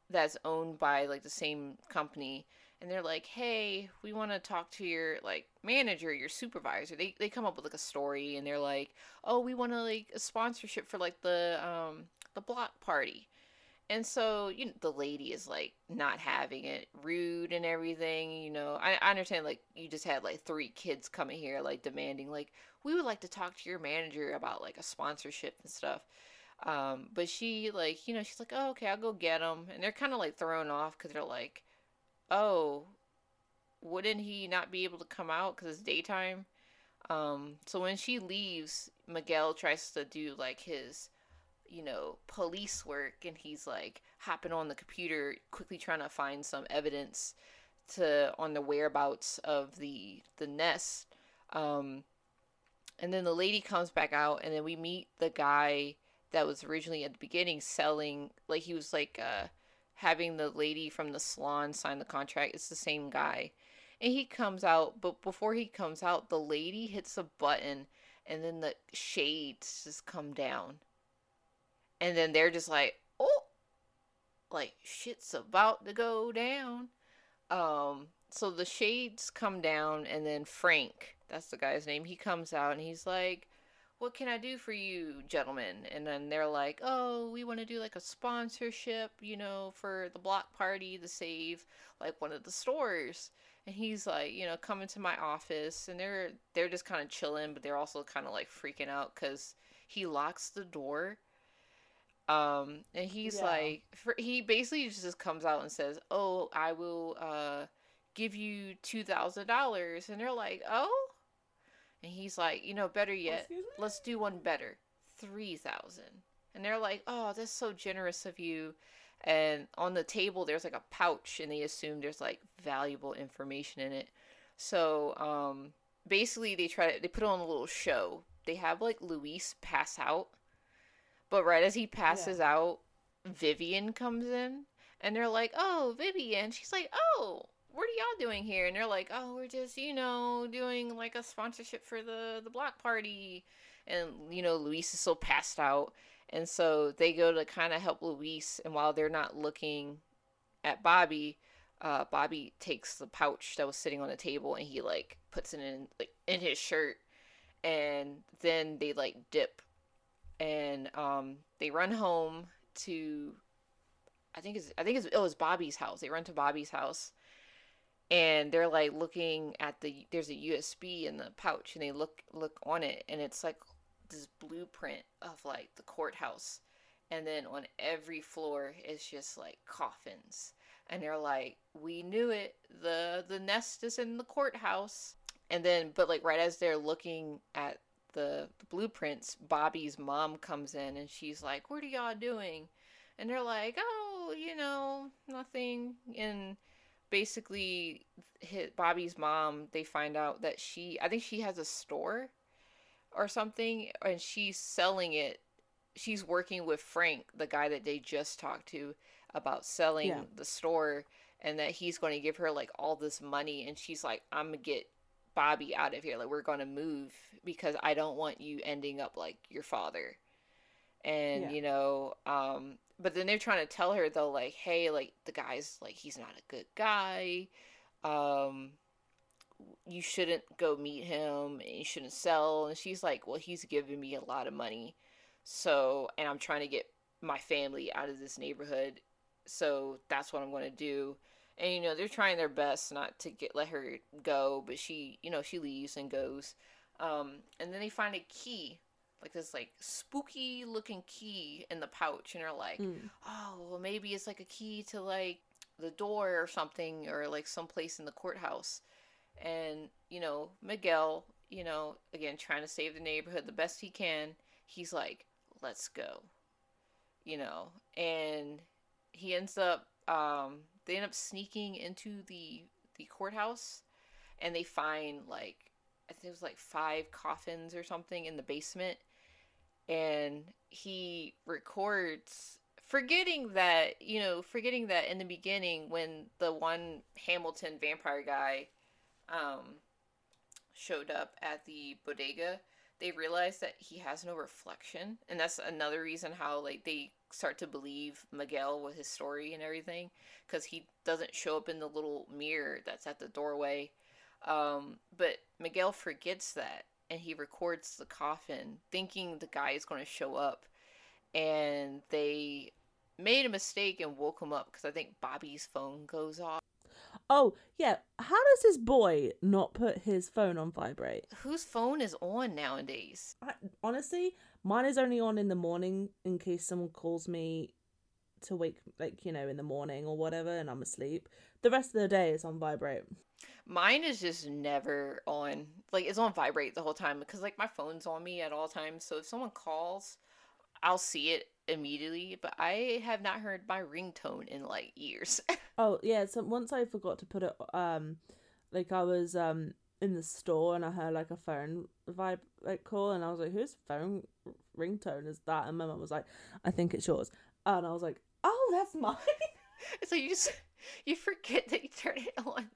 that's owned by like the same company and they're like, "Hey, we want to talk to your like manager, your supervisor." They they come up with like a story and they're like, "Oh, we want to like a sponsorship for like the um the block party." And so, you know, the lady is like not having it, rude and everything. You know, I, I understand like you just had like three kids coming here, like demanding, like, we would like to talk to your manager about like a sponsorship and stuff. Um, but she, like, you know, she's like, oh, okay, I'll go get them. And they're kind of like thrown off because they're like, oh, wouldn't he not be able to come out because it's daytime? Um, so when she leaves, Miguel tries to do like his, you know, police work, and he's like hopping on the computer, quickly trying to find some evidence to on the whereabouts of the the nest. Um, and then the lady comes back out, and then we meet the guy that was originally at the beginning selling, like he was like uh having the lady from the salon sign the contract. It's the same guy. And he comes out, but before he comes out, the lady hits a button and then the shades just come down. And then they're just like, oh, like shit's about to go down. Um, so the shades come down, and then Frank, that's the guy's name, he comes out and he's like, what can I do for you, gentlemen? And then they're like, oh, we want to do like a sponsorship, you know, for the block party to save like one of the stores. And he's like, you know, coming to my office, and they're they're just kind of chilling, but they're also kind of like freaking out because he locks the door. Um, and he's yeah. like, for, he basically just comes out and says, "Oh, I will uh give you two thousand dollars," and they're like, "Oh." And he's like, you know, better yet, let's do one better. 3000 And they're like, oh, that's so generous of you. And on the table, there's like a pouch, and they assume there's like valuable information in it. So, um, basically, they try to, they put on a little show. They have like Luis pass out. But right as he passes yeah. out, Vivian comes in. And they're like, oh, Vivian. She's like, oh, what are y'all doing here? And they're like, oh, we're just, you know, doing like a sponsorship for the the block party. And you know, Luis is so passed out, and so they go to kind of help Luis. And while they're not looking at Bobby, uh, Bobby takes the pouch that was sitting on the table and he like puts it in like in his shirt, and then they like dip, and um, they run home to. I think it's I think it's, it was Bobby's house. They run to Bobby's house and they're like looking at the there's a USB in the pouch and they look look on it and it's like this blueprint of like the courthouse and then on every floor it's just like coffins and they're like we knew it the the nest is in the courthouse and then but like right as they're looking at the, the blueprints bobby's mom comes in and she's like what are y'all doing and they're like oh you know nothing and basically hit Bobby's mom, they find out that she I think she has a store or something and she's selling it. She's working with Frank, the guy that they just talked to about selling yeah. the store and that he's going to give her like all this money and she's like I'm going to get Bobby out of here. Like we're going to move because I don't want you ending up like your father. And yeah. you know, um but then they're trying to tell her though like hey like the guy's like he's not a good guy um you shouldn't go meet him and you shouldn't sell and she's like well he's giving me a lot of money So, and I'm trying to get my family out of this neighborhood. So that's what I'm going to do. And you know, they're trying their best not to get let her go, but she, you know, she leaves and goes. Um, and then they find a key, like this like spooky looking key in the pouch, and they're like, Mm. oh, well maybe it's like a key to like the door or something, or like someplace in the courthouse. And you know, Miguel, you know, again trying to save the neighborhood the best he can. He's like, let's go, you know, and he ends up um they end up sneaking into the the courthouse and they find like I think it was like five coffins or something in the basement. And he records forgetting that you know forgetting that in the beginning when the one Hamilton vampire guy um showed up at the bodega they realize that he has no reflection. And that's another reason how like they start to believe Miguel with his story and everything because he doesn't show up in the little mirror that's at the doorway um, but Miguel forgets that and he records the coffin thinking the guy is going to show up and they made a mistake and woke him up because I think Bobby's phone goes off. Oh, yeah. How does this boy not put his phone on vibrate? Whose phone is on nowadays? I, honestly, mine is only on in the morning in case someone calls me to wake, like, you know, in the morning or whatever, and I'm asleep. The rest of the day is on vibrate. Mine is just never on. Like it's on vibrate the whole time because like my phone's on me at all times. So if someone calls, I'll see it immediately. But I have not heard my ringtone in like years. Oh, yeah. So once I forgot to put it, um, like, I was, um, in the store and I heard like a phone vibe like call and I was like, whose phone ringtone is that? And my mum was like, I think it's yours. And I was like, oh, that's mine. so you just you forget that you turn it on.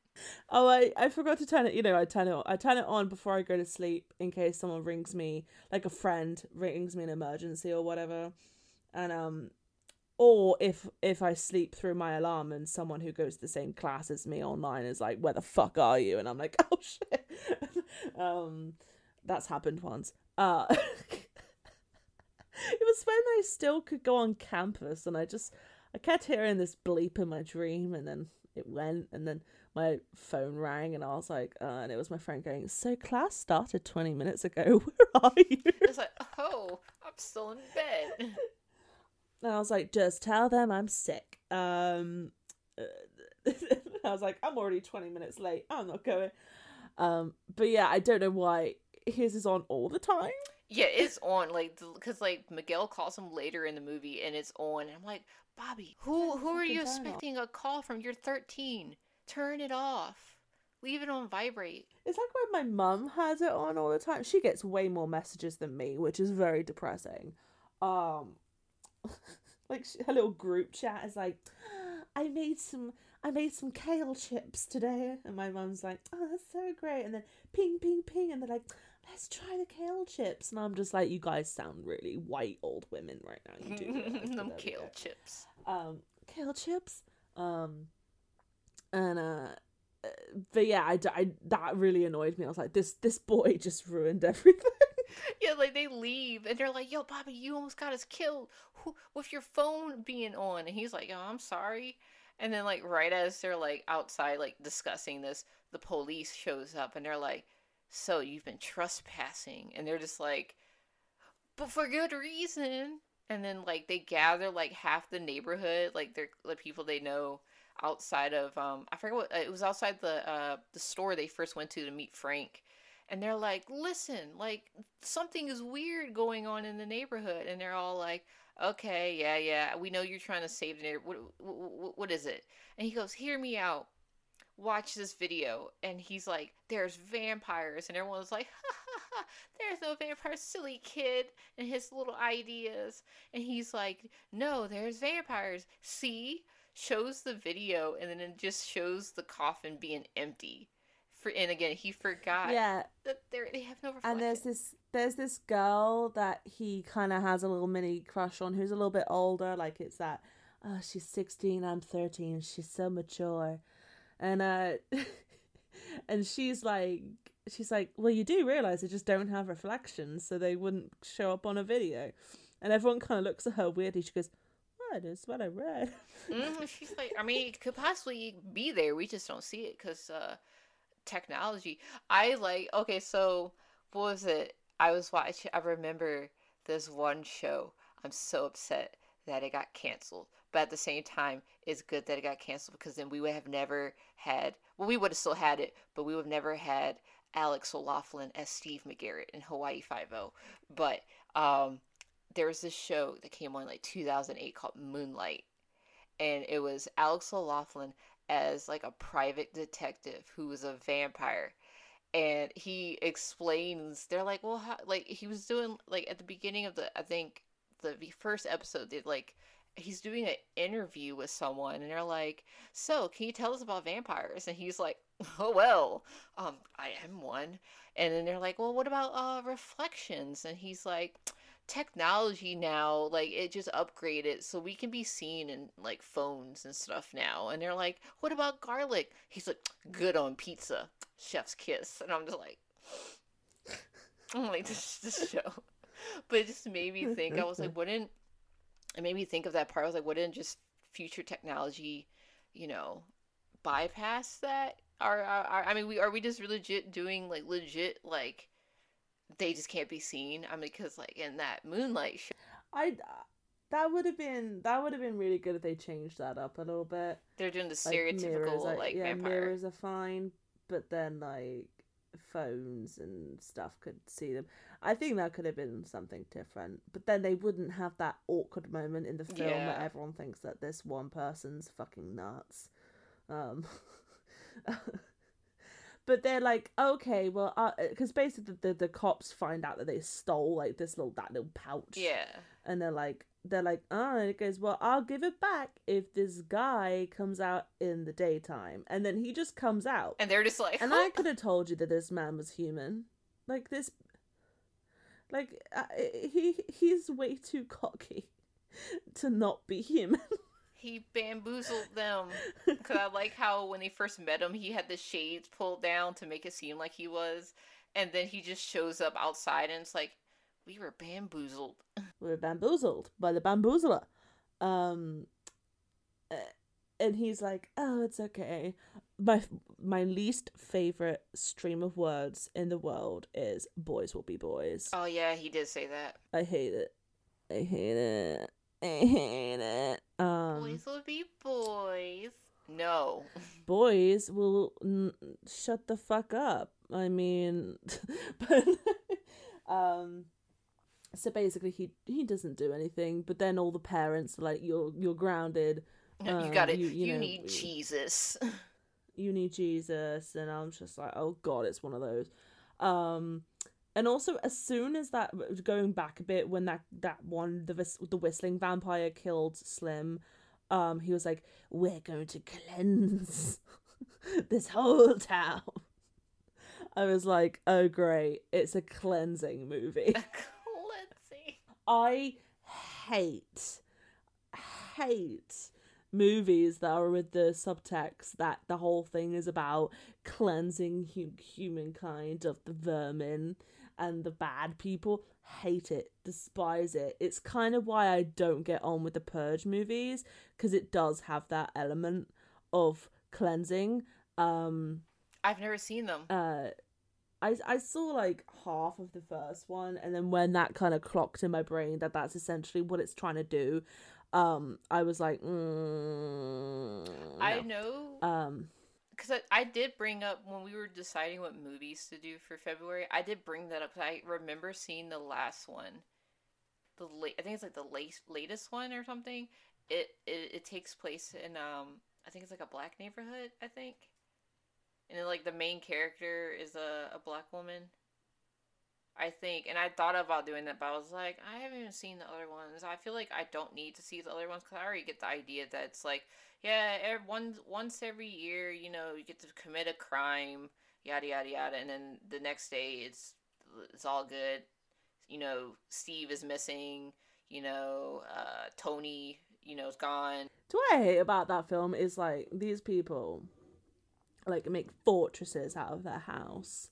Oh, I, I forgot to turn it. You know, I turn it. On, I turn it on before I go to sleep in case someone rings me, like a friend rings me an emergency or whatever, and um, or if if I sleep through my alarm and someone who goes to the same class as me online is like, "Where the fuck are you?" and I'm like, "Oh shit," um, that's happened once. Uh, it was when I still could go on campus, and I just I kept hearing this bleep in my dream, and then it went, and then my phone rang and I was like, uh, and it was my friend going, So class started 20 minutes ago. Where are you? It's like, oh, I'm still in bed. And I was like, Just tell them I'm sick. Um, I was like, I'm already 20 minutes late. I'm not going. Um, but yeah, I don't know why his is on all the time. Yeah, it's on like because like Miguel calls him later in the movie and it's on. And I'm like, Bobby, who who are you fucking turn it off. expecting a call from? You're 13. Turn it off. Leave it on vibrate. It's like when my mum has it on all the time. She gets way more messages than me, which is very depressing. Um, like she, her little group chat is like, I made some, I made some kale chips today, and my mum's like, oh, that's so great, and then ping, ping, ping, and they're like, let's try the kale chips, and I'm just like, you guys sound really white old women right now. You do Them kale chips. um, kale chips, um, and uh. uh, But yeah, I, I that really annoyed me. I was like, this this boy just ruined everything. Yeah, like they leave and they're like, "Yo, Bobby, you almost got us killed Who, with your phone being on." And he's like, "Oh, I'm sorry." And then like right as they're like outside like discussing this, the police shows up and they're like, "So you've been trespassing?" And they're just like, "But for good reason." And then like they gather like half the neighborhood, like they're the people they know outside of um I forget what it was outside the uh the store they first went to to meet Frank and they're like, "Listen, like something is weird going on in the neighborhood." And they're all like, "Okay, yeah, yeah, we know you're trying to save the neighborhood. What, what, what is it?" And he goes, "Hear me out. Watch this video." And he's like, "There's vampires," and everyone's like, "Ha ha ha! There's no vampires, silly kid!" And his little ideas. And he's like, "No, there's vampires. See." Shows the video, and then it just shows the coffin being empty. For, and again, he forgot yeah, that they're, have no reflection. and there's this there's this girl that he kind of has a little mini crush on who's a little bit older like it's that oh she's 16 i'm 13 she's so mature and uh and she's like she's like well you do realize they just don't have reflections so they wouldn't show up on a video and everyone kind of looks at her weirdly. She goes, "What is what I read?" mm, she's like, I mean, it could possibly be there. We just don't see it because uh, technology. I like. Okay, so what was it? I was watching. I remember this one show. I'm so upset that it got canceled. But at the same time, it's good that it got canceled because then we would have never had. Well, we would have still had it, but we would have never had Alex O'Loughlin as Steve McGarrett in Hawaii Five O. But um, there was this show that came on like 2008 called Moonlight, and it was Alex O'Loughlin as like a private detective who was a vampire and he explains they're like well how, like he was doing like at the beginning of the i think the first episode they like he's doing an interview with someone and they're like so can you tell us about vampires? And he's like oh well um i am one. And then they're like well what about uh reflections? And he's like technology now like it just upgraded so we can be seen in like phones and stuff now and they're like what about garlic? He's like good on pizza. Chef's kiss and i'm just like i'm like this, this show. But it just made me think i was like wouldn't it made me think of that part i was like wouldn't just future technology you know bypass that? Are, are, are i mean we are we just legit doing like legit like they just can't be seen. I mean, because like in that Moonlight show, I that would have been that would have been really good if they changed that up a little bit. They're doing the stereotypical like, like yeah, vampire. mirrors are fine, but then like phones and stuff could see them. I think that could have been something different, but then they wouldn't have that awkward moment in the film yeah. where everyone thinks that this one person's fucking nuts. Um, but they're like, okay, well, because uh, basically the, the, the cops find out that they stole like this little that little pouch. Yeah. And they're like, they're like, oh, and it goes, well, I'll give it back if this guy comes out in the daytime, and then he just comes out, and they're just like, and I could have told you that this man was human, like this, like uh, he he's way too cocky to not be human. He bamboozled them. Because I like how when they first met him, he had the shades pulled down to make it seem like he was. And then he just shows up outside and it's like, we were bamboozled. We were bamboozled by the bamboozler. Um, eh, and he's like, "Oh, it's okay." My my least favorite stream of words in the world is "boys will be boys." Oh yeah, he did say that. I hate it. I hate it. I hate it. Um, boys will be boys. No. Boys will n- shut the fuck up. I mean, but um, so basically he he doesn't do anything. But then all the parents are like, "You're you're grounded. Um, you got it. You, you, you know, need Jesus. You need Jesus." And I'm just like, "Oh God, it's one of those." Um, and also as soon as that going back a bit when that that one the the whistling vampire killed Slim, um, he was like, "We're going to cleanse this whole town." I was like, "Oh great, it's a cleansing movie." cleansing. I hate hate movies that are with the subtext that the whole thing is about cleansing hum- humankind of the vermin and the bad people hate it, despise it. It's kind of why I don't get on with the Purge movies because it does have that element of cleansing. Um I've never seen them. Uh I I saw like half of the first one and then when that kind of clocked in my brain that that's essentially what it's trying to do, um I was like mm, no. I know um because I, I, did bring up when we were deciding what movies to do for February. I did bring that up I remember seeing the last one, the late I think it's like the late latest one or something. It, it it takes place in um I think it's like a black neighborhood I think, and then like the main character is a a black woman. I think, and I thought about doing that, but I was like, I haven't even seen the other ones. I feel like I don't need to see the other ones because I already get the idea that it's like, yeah, every, one once every year, you know, you get to commit a crime, yada yada yada, and then the next day it's it's all good. You know, Steve is missing. You know, uh, Tony, you know, is gone. what I hate about that film is like these people, like make fortresses out of their house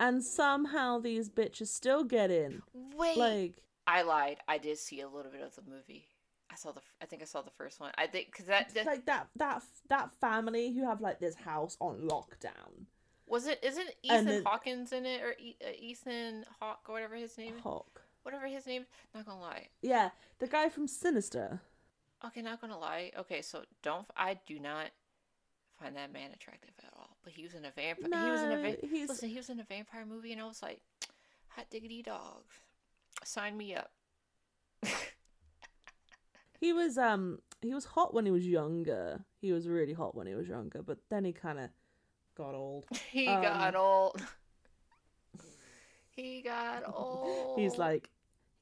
and somehow these bitches still get in. Wait. Like I lied. I did see a little bit of the movie. I saw the. I think I saw the first one. I think because that, like that that that family who have like this house on lockdown. was it. Isn't Ethan then- Hawkins in it or e- uh, Ethan Hawke or whatever his name? is? Hawke. Whatever his name. Not gonna lie. Yeah, the guy from Sinister. Okay, not gonna lie. Okay, so don't. I do not find that man attractive at all. But he was in a vampire. he was in a. No, Va- he's- Listen, he was in a vampire movie, and I was like, hot diggity dog, sign me up. He was um he was hot when he was younger. He was really hot when he was younger, but then he kind of got old. he Um, got old. he got old. He's like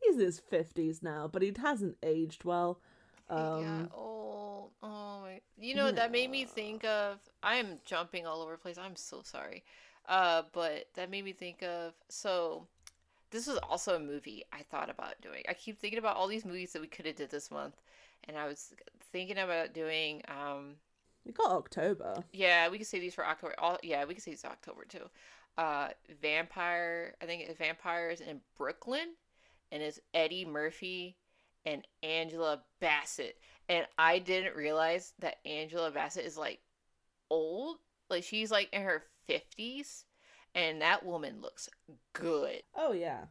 he's in his fifties now, but he hasn't aged well. He Um, got old. Oh my! You know that made me think of. I am jumping all over the place. I'm so sorry. Uh, but that made me think of. So, this was also a movie I thought about doing. I keep thinking about all these movies that we could have did this month, and I was thinking about doing. Um, we got October. yeah, we could say these for October. All yeah, we could say these October too. Uh, vampire. I think it's vampires in Brooklyn, and it's Eddie Murphy and Angela Bassett. And I didn't realize that Angela Bassett is like old. Like she's like in her fifties, and that woman looks good. Oh yeah.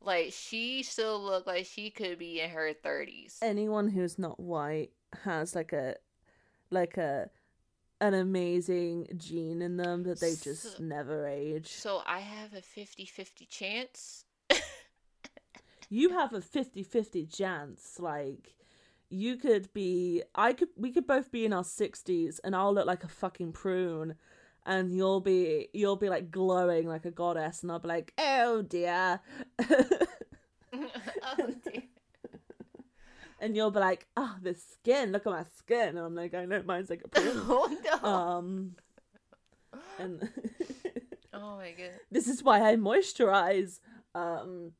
Like she still look like she could be in her thirties. Anyone who's not white has like a like a an amazing gene in them that they just So- never age. So I have a 50-50 chance. you have a 50-50 chance like you could be i could we could both be in our 60s and i'll look like a fucking prune and you'll be you'll be like glowing like a goddess and i'll be like oh dear oh dear. and you'll be like oh the skin look at my skin and i'm like i know mine's like a oh no. um and oh my god. this is why i moisturize um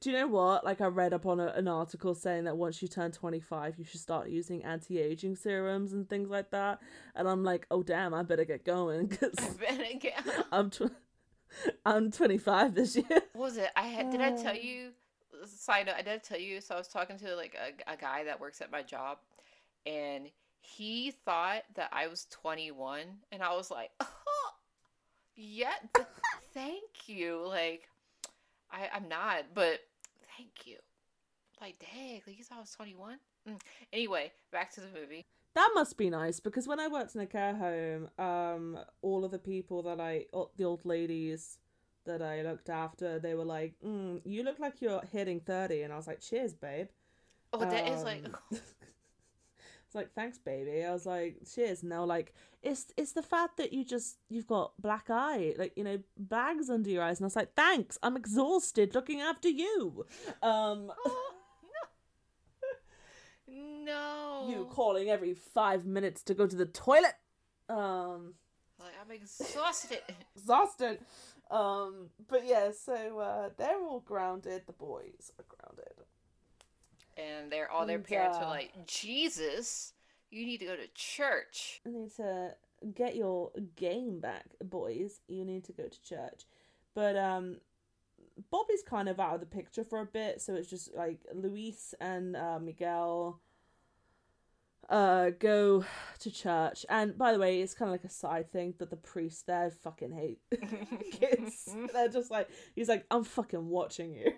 Do you know what? Like, I read up on a, an article saying that once you turn 25, you should start using anti aging serums and things like that. And I'm like, oh, damn, I better get going because Ben again. I'm, tw- I'm 25 this year. What was it? I had. Did I tell Uh. you? Side note: I did tell you. So I was talking to like a, a guy that works at my job, and he thought that I was 21, and I was like, oh, yeah, th- thank you. Like, I I'm not, but thank you. Like, dang, like you thought I was 21. Mm. Anyway, back to the movie. That must be nice because when I worked in a care home, um, all of the people that I, the old ladies that I looked after, they were like, mm, "You look like you're hitting 30," and I was like, "Cheers, babe." Oh, that is like. It's like, thanks, baby. I was like, cheers. And they were like, it's it's the fact that you just you've got black eye, like you know, bags under your eyes. And I was like, thanks. I'm exhausted looking after you. Um, Oh, no. no. you calling every five minutes to go to the toilet. Um, Like I'm exhausted. exhausted. Um, but yeah, so uh, they're all grounded. The boys are grounded. And they're all their parents uh, are like, Jesus, you need to go to church. You need to get your game back, boys. You need to go to church. But um Bobby's kind of out of the picture for a bit, so it's just like Luis and uh, Miguel uh go to church. And by the way, it's kind of like a side thing that the priest there fucking hate kids. They're just like he's like I'm fucking watching you.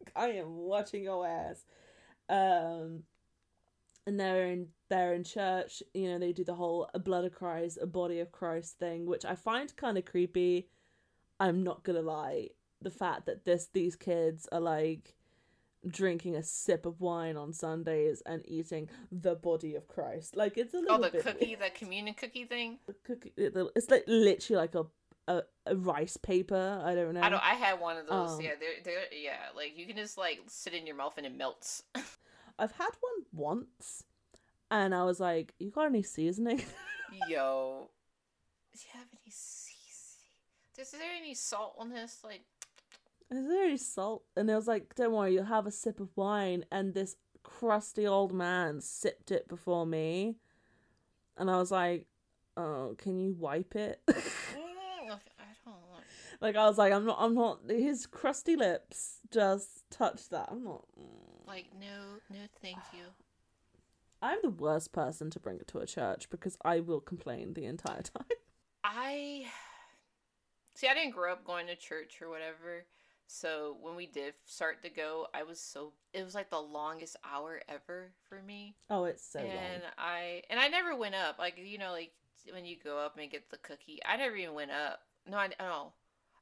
like I am watching your ass. Um and they're in they're in church you know they do the whole a blood of christ a body of christ thing which i find kind of creepy. I'm not gonna lie the fact that this these kids are like drinking a sip of wine on sundays and eating the body of christ. Like it's a little Oh, the bit cookie, the communion cookie thing. The cookie it's like literally like a, a a rice paper i don't know I don't. I had one of those. Um, yeah, they're they're yeah. Like you can just like sit in your mouth and it melts. i've had one once and i was like you got any seasoning Yo, do you have any CC? Is there any salt on this? Like, Is there any salt? And I was like, don't worry, you'll have a sip of wine. And this crusty old man sipped it before me. And I was like, oh, can you wipe it? mm, I don't want. Like I was like, I'm not, I'm not. His crusty lips just touched that. I'm not. mm. Like, no, no, thank you. I'm the worst person to bring it to a church because I will complain the entire time. I see. I didn't grow up going to church or whatever. So when we did start to go, I was so it was like the longest hour ever for me. Oh, it's so and long. I and I never went up. Like you know, like when you go up and get the cookie, I never even went up. No, I no.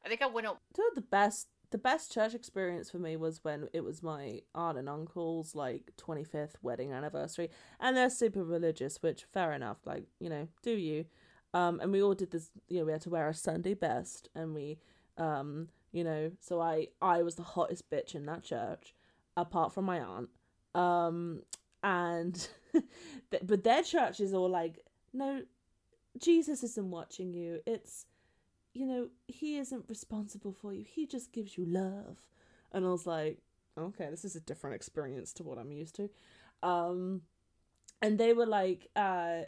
I think I went up. The best, the best church experience for me was when it was my aunt and uncle's like 25th wedding anniversary, and they're super religious, which fair enough. Like you know, do you? Um, and we all did this. You know, we had to wear our Sunday best, and we, um, you know, so I I was the hottest bitch in that church, apart from my aunt. Um, and but their church is all like, no, Jesus isn't watching you. It's you know, he isn't responsible for you. He just gives you love. And I was like, okay, this is a different experience to what I'm used to. Um and they were like, uh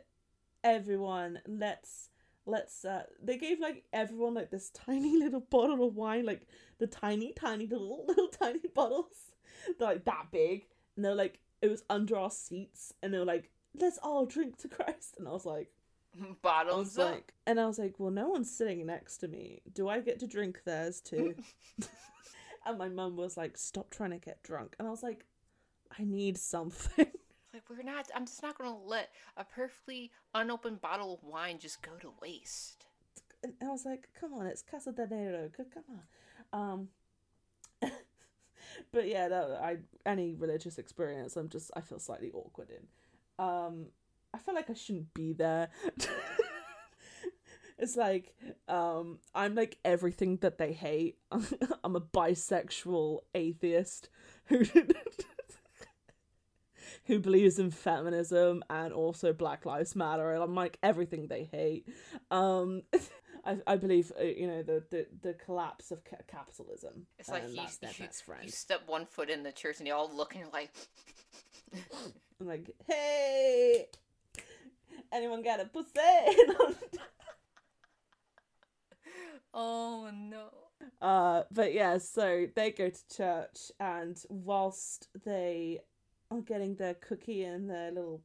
everyone, let's let's uh they gave like everyone like this tiny little bottle of wine, like the tiny, tiny little little tiny bottles. They're like that big. And they're like it was under our seats and they were like, let's all drink to Christ and I was like Bottoms up. like, and I was like, well, no one's sitting next to me. Do I get to drink theirs too? and my mum was like, stop trying to get drunk. And I was like, I need something. Like we're not. I'm just not gonna let a perfectly unopened bottle of wine just go to waste. and I was like, come on, it's Casa de Nero. Come on. Um, but yeah, no, I any religious experience, I'm just I feel slightly awkward in. Um, I feel like I shouldn't be there. it's like um, I'm like everything that they hate. I'm a bisexual atheist who who believes in feminism and also Black Lives Matter, and I'm like everything they hate. Um, I, I believe uh, you know the, the, the collapse of ca- capitalism. It's like and you, their you, best friend. you step one foot in the church and you all looking like. I'm like, hey, anyone got a pussy? oh no. uh, but yeah, so they go to church, and whilst they are getting their cookie and their little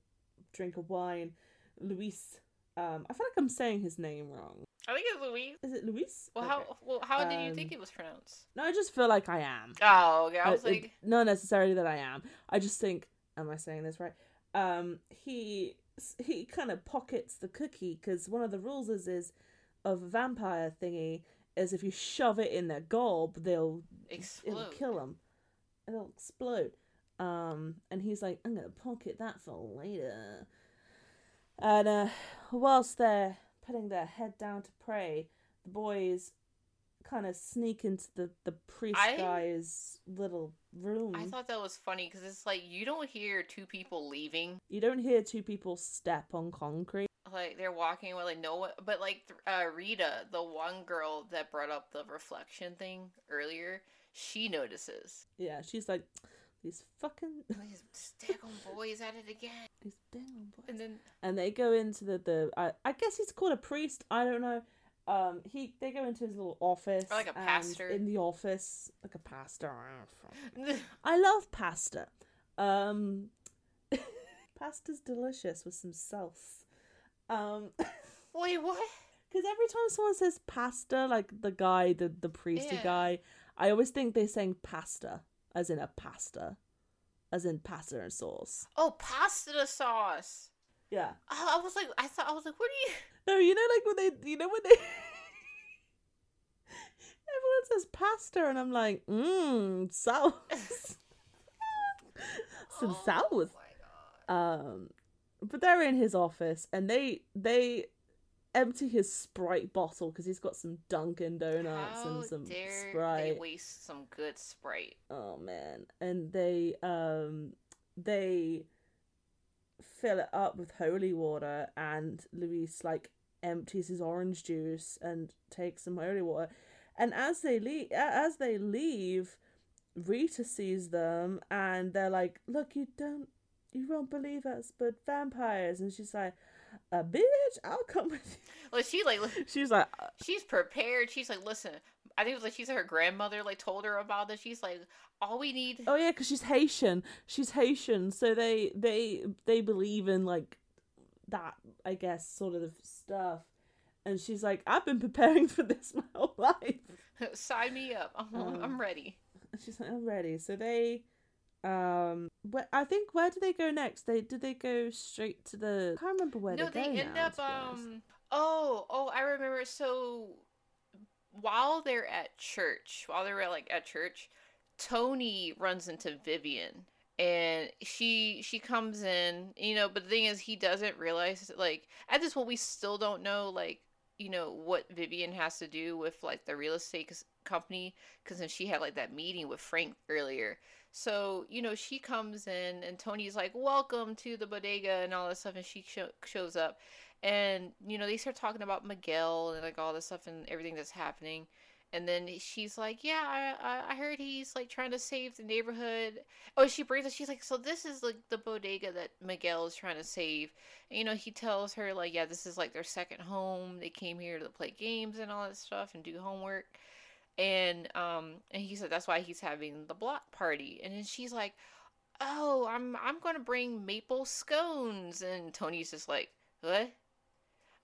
drink of wine, Luis. Um, I feel like I'm saying his name wrong. I think it's Luis. Is it Luis? Well, Okay. how well how did you think Um, it was pronounced? No, I just feel like I am. Oh, okay. I was it- like, not necessarily that I am. I just think, am I saying this right? Um, he he kind of pockets the cookie because one of the rules is is of a vampire thingy is if you shove it in their gob, they'll it'll kill them, it'll explode. Um, and he's like, I'm gonna pocket that for later. And uh, whilst they're putting their head down to pray, the boys kind of sneak into the the priest I- guy's little room. I thought that was funny because it's like you don't hear two people leaving. You don't hear two people step on concrete. Like they're walking away, like no one. But like uh, Rita, the one girl that brought up the reflection thing earlier, she notices. Yeah, she's like, these fucking These daggone boys at it again. these damn boys. And then And they go into the the I, I guess he's called a priest. I don't know. Um, he they go into his little office. Or like a pastor. in the office, like a pastor. I love pasta. Um, pasta's delicious with some sauce. Um, wait, what? because every time someone says pasta, like the guy, the the priesty Yeah. guy, I always think they're saying pasta, as in a pasta, as in pasta and sauce. Oh, pasta sauce. Yeah. I, I was like, I thought I was like, what are you? No, you know, like when they, you know, when they. Everyone says pasta, and I'm like, mmm, sauce. Some Oh sauce. my god. Um, but they're in his office, and they they empty his Sprite bottle because he's got some Dunkin' Donuts How and some Sprite. they waste some good Sprite? Oh man. And they um they fill it up with holy water and Luis like empties his orange juice and takes some holy water. And as they leave as they leave, Rita sees them and they're like, Look, you don't you won't believe us, but vampires and she's like, A bitch, I'll come with you. Well, she like She's like "Uh, she's prepared. She's like, listen, I think it was like she's her grandmother like told her about this. She's like, all we need. Oh yeah, because she's Haitian. She's Haitian, so they they they believe in like that. I guess sort of stuff. And she's like, I've been preparing for this my whole life. Sign me up. I'm, um, I'm ready. She's like, I'm ready. So they um where, i think where do they go next they did they go straight to the i can't remember where no they, they end now, up um oh oh i remember so while they're at church while they're like at church tony runs into vivian and she she comes in you know but the thing is he doesn't realize like at this point we still don't know like you know what vivian has to do with like the real estate company because then she had like that meeting with frank earlier so, you know, she comes in and Tony's like, welcome to the bodega and all this stuff. And she sh- shows up. And, you know, they start talking about Miguel and like all this stuff and everything that's happening. And then she's like, yeah, I, I heard he's like trying to save the neighborhood. Oh, she brings it. She's like, so this is like the bodega that Miguel is trying to save. And, you know, he tells her like, yeah, this is like their second home. They came here to play games and all that stuff and do homework and um and he said that's why he's having the block party and then she's like oh i'm i'm gonna bring maple scones and tony's just like what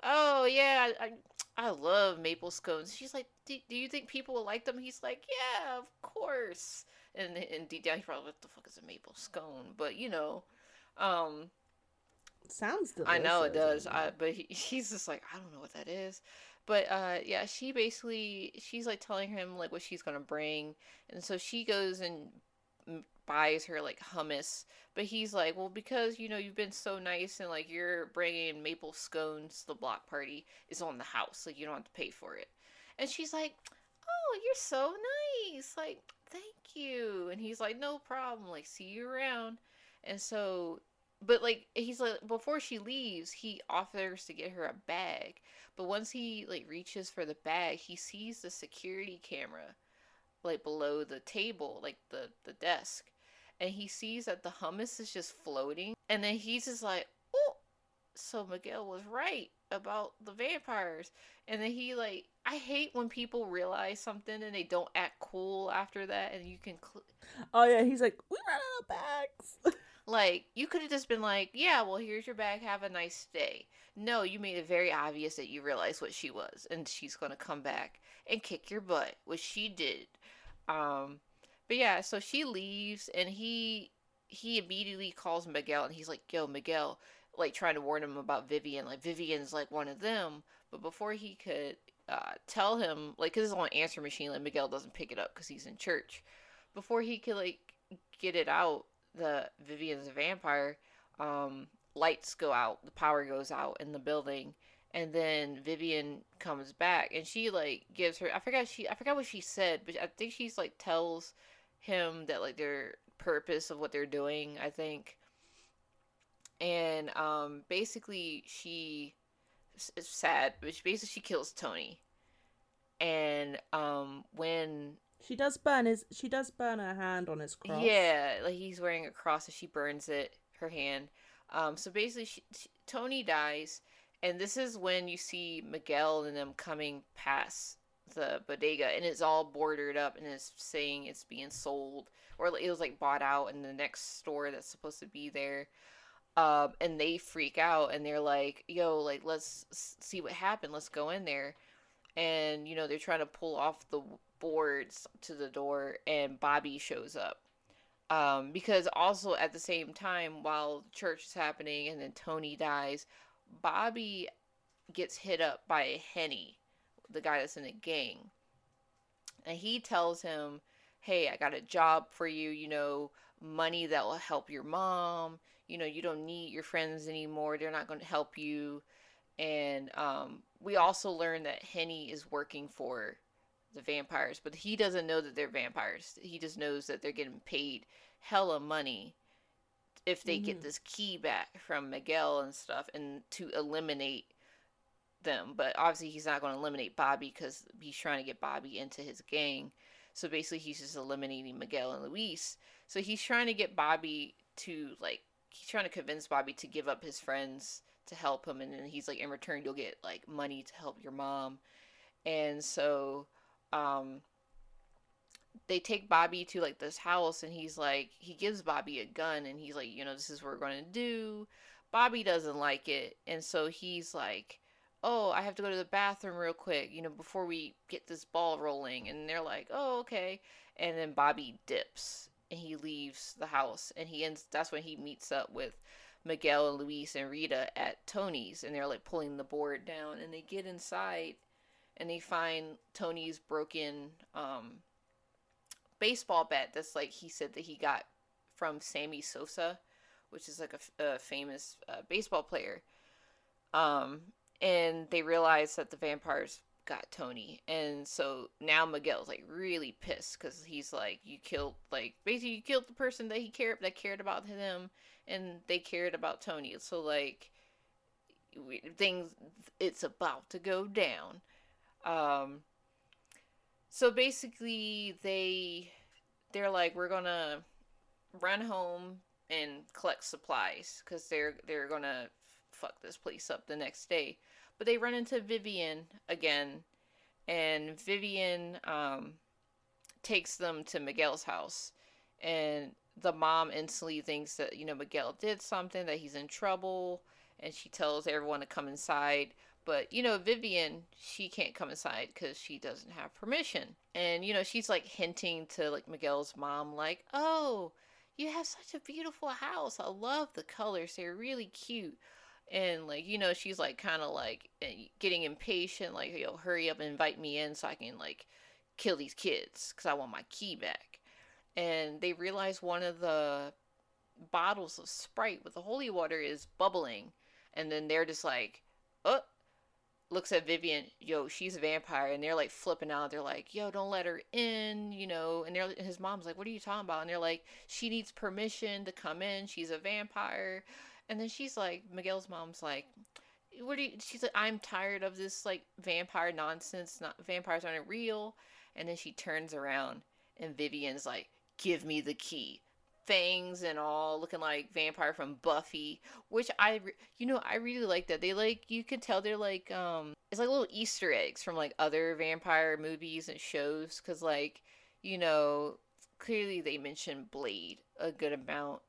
oh yeah i i love maple scones she's like do, do you think people will like them? He's like yeah of course. And and deep down he's probably what the fuck is a maple scone? But you know um sounds delicious. i know it does. I, but he, he's just like i don't know what that is. But uh yeah she basically she's like telling him like what she's gonna bring. And so she goes and buys her like hummus. But he's like well because you know you've been so nice and like you're bringing maple scones to the block party is on the house. Like you don't have to pay for it and she's like oh you're so nice. Like thank you. And he's like no problem. Like see you around. And so but like he's like before she leaves he offers to get her a bag. But once he like reaches for the bag he sees the security camera like below the table like the the desk. And he sees that the hummus is just floating. And then he's just like oh so miguel was right about the vampires. And then he like i hate when people realize something and they don't act cool after that and you can cl- oh yeah he's like we ran out of bags Like, you could have just been like, yeah, well, here's your bag. Have a nice day. No, you made it very obvious that you realized what she was and she's going to come back and kick your butt, which she did. Um, but yeah, so she leaves and he he immediately calls Miguel and he's like, "Yo, Miguel," like trying to warn him about Vivian. Like Vivian's like one of them, but before he could uh, tell him, like, cause it's on answer machine, like Miguel doesn't pick it up because he's in church. Before he could like get it out, the Vivian's a vampire, um, lights go out, the power goes out in the building, and then Vivian comes back and she like gives her I forgot she I forgot what she said, but I think she's like tells him that like their purpose of what they're doing, I think. And um basically she is sad, but she basically she kills Tony. And um when she does burn his. She does burn her hand on his cross. Yeah, like he's wearing a cross, and she burns it. Her hand. Um. So basically, she, she, Tony dies, and this is when you see Miguel and them coming past the bodega, and it's all bordered up, and it's saying it's being sold, or it was like bought out in the next store that's supposed to be there. Um, and they freak out, and they're like, "Yo, like let's see what happened. Let's go in there." And you know they're trying to pull off the boards to the door and Bobby shows up. Um, because also at the same time, while church is happening and then Tony dies, Bobby gets hit up by Henny, the guy that's in the gang. And he tells him, Hey, I got a job for you, you know, money that will help your mom. You know, you don't need your friends anymore. They're not going to help you. And um, we also learn that Henny is working for the vampires, but he doesn't know that they're vampires. He just knows that they're getting paid hella money if they mm-hmm. get this key back from Miguel and stuff and to eliminate them. But obviously he's not going to eliminate Bobby because he's trying to get Bobby into his gang. So basically he's just eliminating Miguel and Luis. So he's trying to get Bobby to like he's trying to convince Bobby to give up his friends to help him and then he's like in return you'll get like money to help your mom. And so um they take Bobby to like this house and he's like he gives Bobby a gun and he's like, you know, this is what we're going to do. Bobby doesn't like it and so he's like, "Oh, I have to go to the bathroom real quick, you know, before we get this ball rolling." And they're like, "Oh, okay." And then Bobby dips and he leaves the house and he ends that's when he meets up with Miguel and Luis and Rita at Tony's and they're like pulling the board down and they get inside and they find Tony's broken um baseball bat that's like he said that he got from Sammy Sosa, which is like a, a famous uh, baseball player. Um, and they realize that the vampires got Tony, and so now Miguel's like really pissed because he's like, you killed like basically you killed the person that he cared that cared about him, and they cared about Tony. So like things, it's about to go down. Um, so basically they they're like we're gonna run home and collect supplies because they're they're gonna fuck this place up the next day but they run into vivian again and vivian um, takes them to miguel's house and the mom instantly thinks that you know miguel did something that he's in trouble and she tells everyone to come inside but, you know, Vivian, she can't come inside because she doesn't have permission. And, you know, she's like hinting to like Miguel's mom, like, oh, you have such a beautiful house. I love the colors. They're really cute. And, like, you know, she's like kind of like eh, getting impatient, like, yo, hurry up and invite me in so I can like kill these kids because I want my key back. And they realize one of the bottles of Sprite with the holy water is bubbling. And then they're just like, oh, looks at Vivian, yo, she's a vampire, and they're like flipping out. They're like, yo, don't let her in, you know. And they're his mom's like, what are you talking about? And they're like, she needs permission to come in. She's a vampire. And then she's like, Miguel's mom's like, what are you? She's like, I'm tired of this like vampire nonsense. Not vampires aren't real. And then she turns around, and Vivian's like, give me the key fangs and all looking like vampire from buffy which i you know i really like that they like you could tell they're like um it's like little easter eggs from like other vampire movies and shows because like you know clearly they mentioned blade a good amount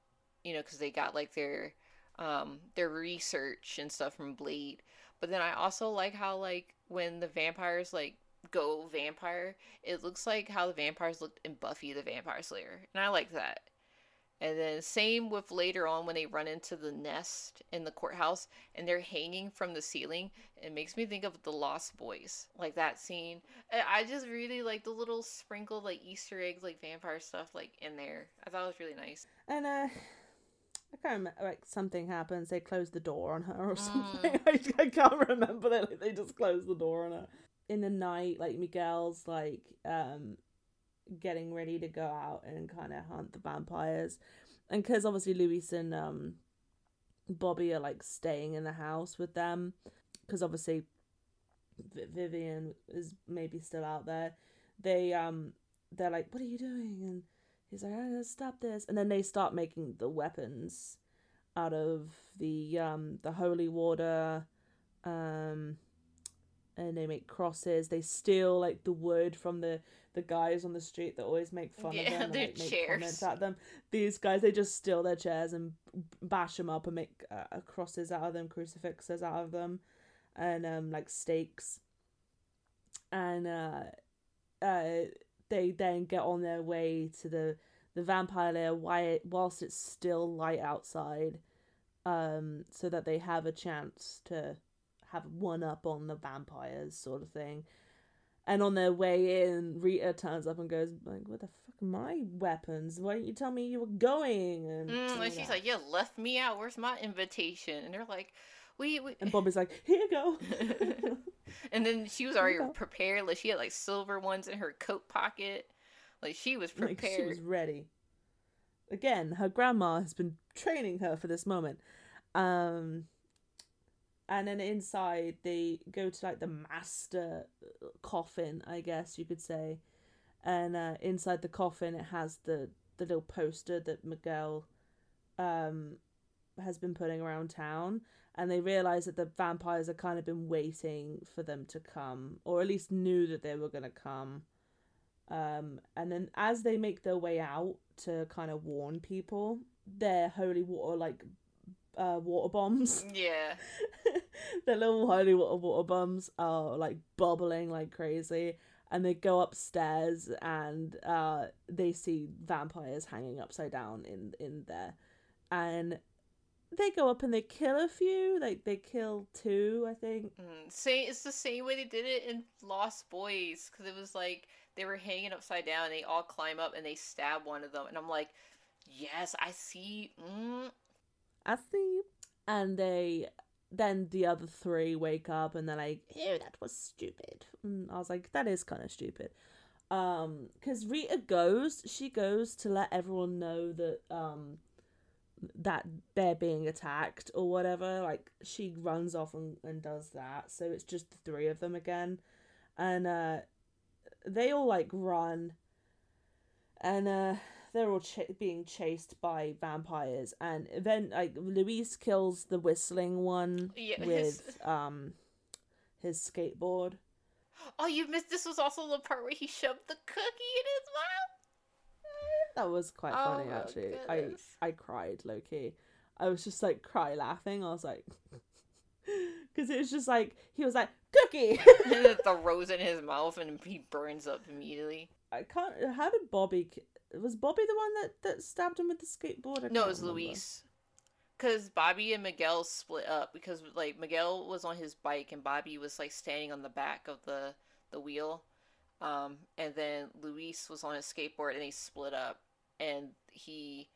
you know because they got like their um their research and stuff from blade but then i also like how like when the vampires like go vampire it looks like how the vampires looked in buffy the vampire slayer and i like that and then same with later on when they run into the nest in the courthouse and they're hanging from the ceiling. It makes me think of the Lost Boys, like that scene. I just really like the little sprinkled like Easter eggs, like vampire stuff, like in there. I thought it was really nice. And uh, I can't remember. Like something happens, they close the door on her or something. Mm. I, I can't remember. They like, they just close the door on her. In the night, like Miguel's like um getting ready to go out and kind of hunt the vampires. And because obviously Luis and um, Bobby are like staying in the house with them, because obviously v- Vivian is maybe still out there. They um they're like, "What are you doing?" And he's like, "I gotta stop this." And then they start making the weapons out of the um the holy water, um, and they make crosses. They steal like the wood from the the guys on the street that always make fun yeah, of them and like, make chairs. comments at them. These guys, they just steal their chairs and bash them up and make uh, crosses out of them, crucifixes out of them, and um like stakes. And uh, uh, they then get on their way to the the vampire lair whilst it's still light outside, um, so that they have a chance to have one up on the vampires, sort of thing and on their way in, Rita turns up and goes, like, what the fuck are my weapons? Why didn't you tell me you were going? And, mm, and she's like, you left me out. Where's my invitation? And they're like, we, we... And Bobby's like, here you go. and then she was already prepared. Like, she had, like, silver ones in her coat pocket. Like, she was prepared. Like, she was ready. Again, her grandma has been training her for this moment. Um, and then inside they go to like the master coffin i guess you could say and uh, inside the coffin it has the the little poster that miguel um has been putting around town and they realize that the vampires have kind of been waiting for them to come or at least knew that they were going to come Um, and then as they make their way out to kind of warn people, their holy water like uh, water bombs. Yeah. their little holy water water bombs are like bubbling like crazy, and they go upstairs and uh, they see vampires hanging upside down in in there, and they go up and they kill a few. Like they kill two, I think. Mm, say it's the same way they did it in Lost Boys because it was like they were hanging upside down. and They all climb up and they stab one of them, and I'm like, yes, I see. Mm. I see. And they then the other three wake up and they're like, "Ew, that was stupid." And I was like, "That is kind of stupid." Um, because Rita goes, she goes to let everyone know that um that they're being attacked or whatever. Like she runs off and, and does that. So it's just the three of them again. And uh they all like run and uh they're all ch- being chased by vampires and then like Luis kills the whistling one Yeah, his- with um his skateboard. Oh, you missed. This was also the part where he shoved the cookie in his mouth. That was quite Oh funny actually. I goodness. I cried low key. I was just like cry laughing. I was like because it was just like he was like cookie. the rose in his mouth and he burns up immediately. I can't. How did Bobby? Was Bobby the one that that stabbed him with the skateboard? I No, it was remember. Luis. Because Bobby and Miguel split up because like Miguel was on his bike and Bobby was like standing on the back of the the wheel, um, and then Luis was on his skateboard and they split up and he.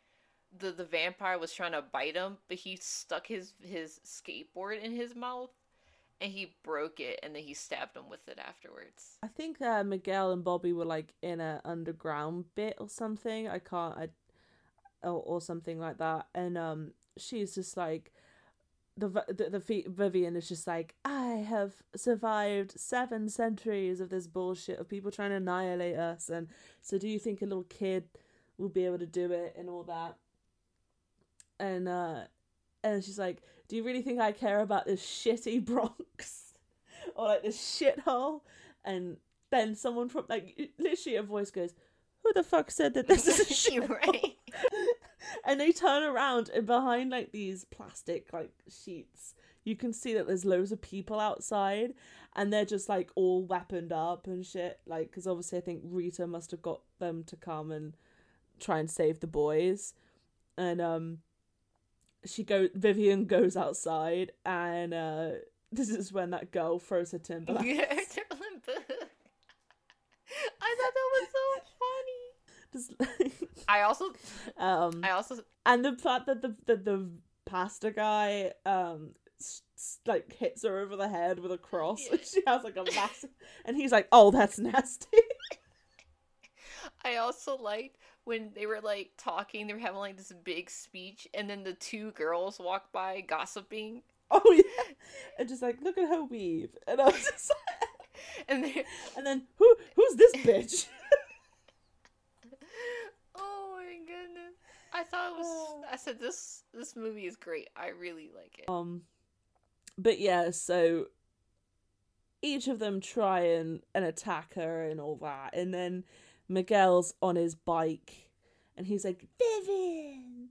The, the vampire was trying to bite him, but he stuck his his skateboard in his mouth, and he broke it, and then he stabbed him with it afterwards. I think uh, Miguel and Bobby were like in a underground bit or something. I can't. I or, or something like that. And um, she's just like the the, the Vivian is just like I have survived seven centuries of this bullshit of people trying to annihilate us. And so, do you think a little kid will be able to do it and all that? And uh, and she's like, do you really think I care about this shitty Bronx or like this shithole? And then someone from like literally a voice goes, "Who the fuck said that this is a shithole?" right. and they turn around and behind like these plastic like sheets you can see that there's loads of people outside and they're just like all weaponed up and shit like because obviously i think rita must have got them to come and try and save the boys. And um she go vivian goes outside and uh this is when that girl throws her timberland Yeah, I thought that was so funny. just I also, um I also, and the fact that the the, the pastor guy um like hits her over the head with a cross and she has like a massive and he's like oh that's nasty. I also liked when they were like talking. They were having like this big speech, and then the two girls walked by gossiping, oh yeah and just like look at her weave and i was just and they, and then who who's this bitch oh my goodness. I thought it was. I said this. This movie is great. I really like it. um but yeah so each of them try and, and attack her and all that and then miguel's on his bike and he's like vivian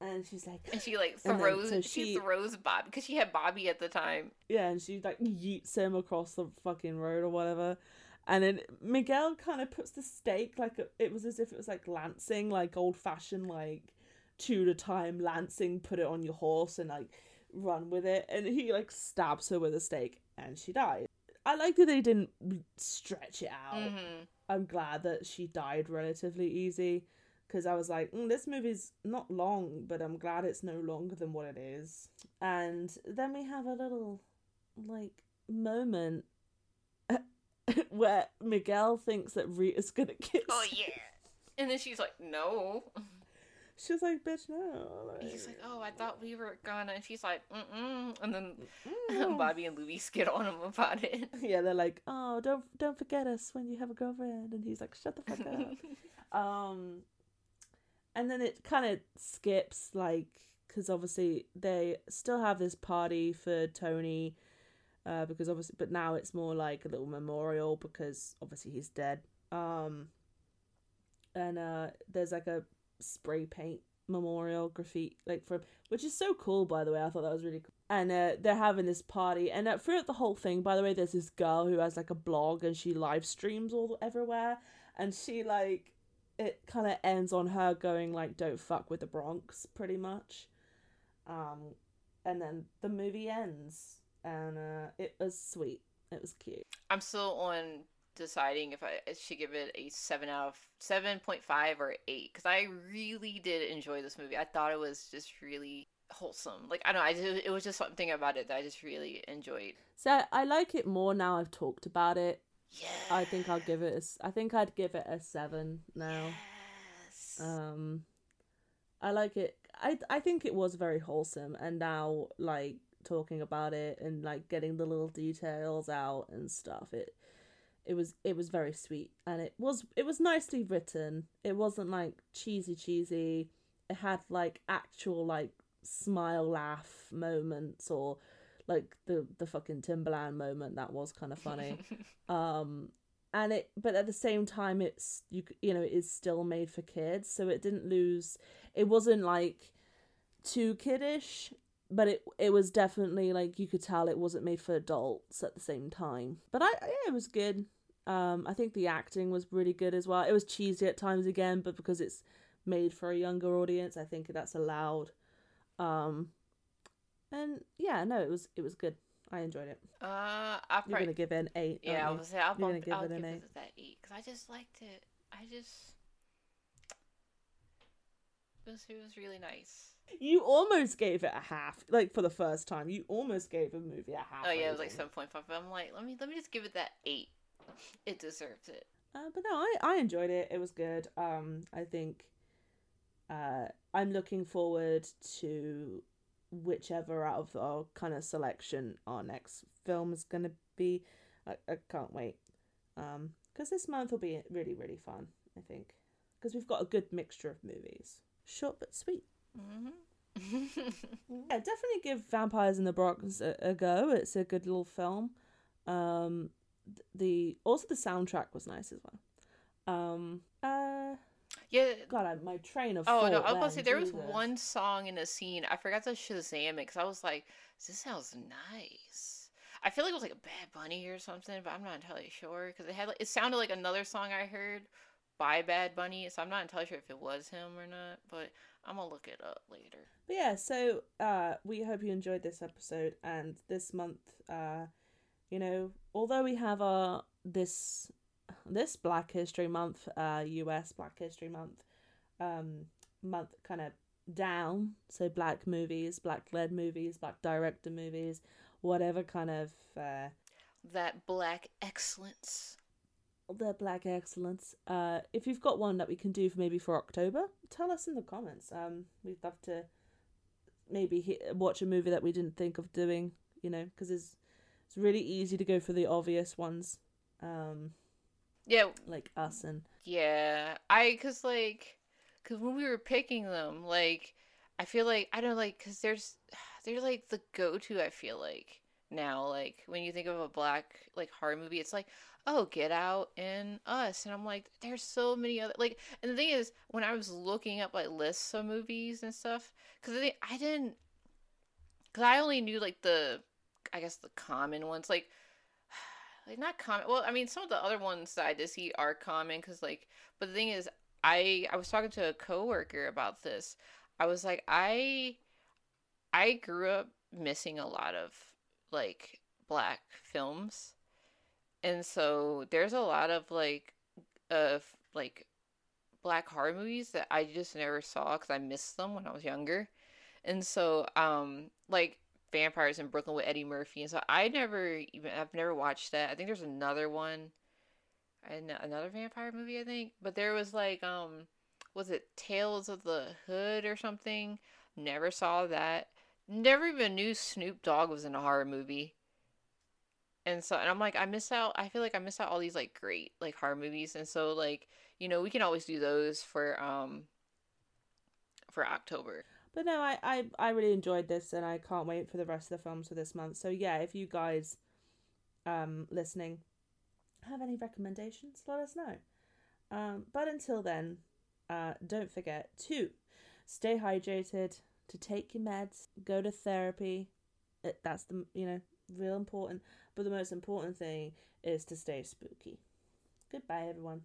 and she's like And she like And then- throws. so she, she- throws Bob because she had Bobby at the time. Yeah, and she like yeets him across the fucking road or whatever. And then Miguel kind of puts the stake like it was as if it was like lancing, like old fashioned, like two at a time lancing, put it on your horse and like run with it. And he like stabs her with a stake and she dies. I like that they didn't stretch it out. hmm I'm glad that she died relatively easy because I was like, mm, this movie's not long, but I'm glad it's no longer than what it is. And then we have a little like moment where Miguel thinks that Rita's gonna kiss. Oh yeah. And then she's like, no. She's like, bitch, no. Like, He's like, oh, I thought we were gonna. And she's like, mm-mm. And then "Mm." Bobby and Luis get on him about it. Yeah, they're like, oh, don't don't forget us when you have a girlfriend, and he's like, shut the fuck up. um and then it kind of skips like because obviously they still have this party for tony uh because obviously but now it's more like a little memorial because obviously he's dead Um, and uh, there's like a spray paint memorial graffiti, like from which is so cool. By the way, I thought that was really cool. And uh, they're having this party, and uh, throughout the whole thing, by the way, there's this girl who has like a blog and she live streams all everywhere, and she like it kind of ends on her going like, "Don't fuck with the Bronx," pretty much. Um, and then the movie ends, and uh, it was sweet. It was cute. I'm still on deciding if I should give it a seven out of seven point five or eight because I really did enjoy this movie. I thought it was just really wholesome. Like I don't know, I just, it was just something about it that I just really enjoyed. So I like it more now. I've talked about it. Yeah, I think I'll give it. A, I think I'd give it a seven now. Yes. Um, I like it. I I think it was very wholesome, and now like talking about it and like getting the little details out and stuff. It it was it was very sweet, and it was it was nicely written. It wasn't like cheesy cheesy. It had like actual like smile laugh moments or like the the fucking Timberland moment that was kind of funny. Um and it but at the same time it's you you know it is still made for kids. So it didn't lose it wasn't like too kiddish but it it was definitely like you could tell it wasn't made for adults at the same time. But i yeah, it was good um i think the acting was really good as well it was cheesy at times again but because it's made for a younger audience i think that's allowed um and yeah no it was it was good i enjoyed it uh, I you're probably gonna give it an eight yeah. I was say I'll, You're bump, gonna give I'll it an give eight. it that eight because I just liked it. I just it was it was really nice. You almost gave it a half, like for the first time. You almost gave a movie a half. Oh yeah, it was like seven point five. But I'm like, let me let me just give it that eight. It deserves it. Uh, but no, I I enjoyed it. It was good. Um, I think. Uh, I'm looking forward to whichever out of our kind of selection our next film is gonna be. I, I can't wait. Um, because this month will be really really fun. I think because we've got a good mixture of movies, short but sweet. Mm-hmm. Yeah, definitely give Vampires in the Bronx a, a go. It's a good little film. Um, the also the soundtrack was nice as well. Um, uh, yeah. God, I, my train of Oh no, I was about to say there was one song in a scene. I forgot to Shazam it because I was like, "This sounds nice." I feel like it was like a Bad Bunny or something, but I'm not entirely sure because it had like it sounded like another song I heard by Bad Bunny, so I'm not entirely sure if it was him or not. But I'm gonna look it up later. But yeah, so uh, we hope you enjoyed this episode and this month. Uh, you know, although we have our this this Black History Month, uh, U.S. Black History Month, um, month kind of down. So black movies, black led movies, black director movies, whatever kind of uh, That black excellence. the black excellence. Uh, if you've got one that we can do for maybe for October, tell us in the comments. Um, we'd love to maybe he- watch a movie that we didn't think of doing. You know, because it's it's really easy to go for the obvious ones, um, Yeah, like us and Yeah, I cause like, cause when we were picking them, like, I feel like I don't like, cause there's, they're like the go-to. I feel like now, like when you think of a black like horror movie, it's like, oh, Get Out and Us, and I'm like, there's so many other like, and the thing is, when I was looking up like lists of movies and stuff, cause I think I didn't, cause I only knew like the, I guess the common ones, like like not common well i mean some of the other ones that i did see are common because like but the thing is i i was talking to a coworker about this. I was like i i grew up missing a lot of like black films. And so there's a lot of like of like black horror movies that i just never saw because i missed them when i was younger. And so um like vampires in Brooklyn with Eddie Murphy, and so I never even I've never watched that. I think there's another one, and another vampire movie I think, but there was like um, was it Tales of the Hood or something? Never saw that. Never even knew Snoop Dogg was in a horror movie. And so, and I'm like, I miss out. I feel like I miss out all these like great like horror movies, and so like you know we can always do those for um for October. But no, I, I, I really enjoyed this and I can't wait for the rest of the films for this month. So yeah, if you guys um listening have any recommendations, let us know. Um, but until then, uh, don't forget to stay hydrated, to take your meds, go to therapy. It, that's the you know real important. But the most important thing is to stay spooky. Goodbye, everyone.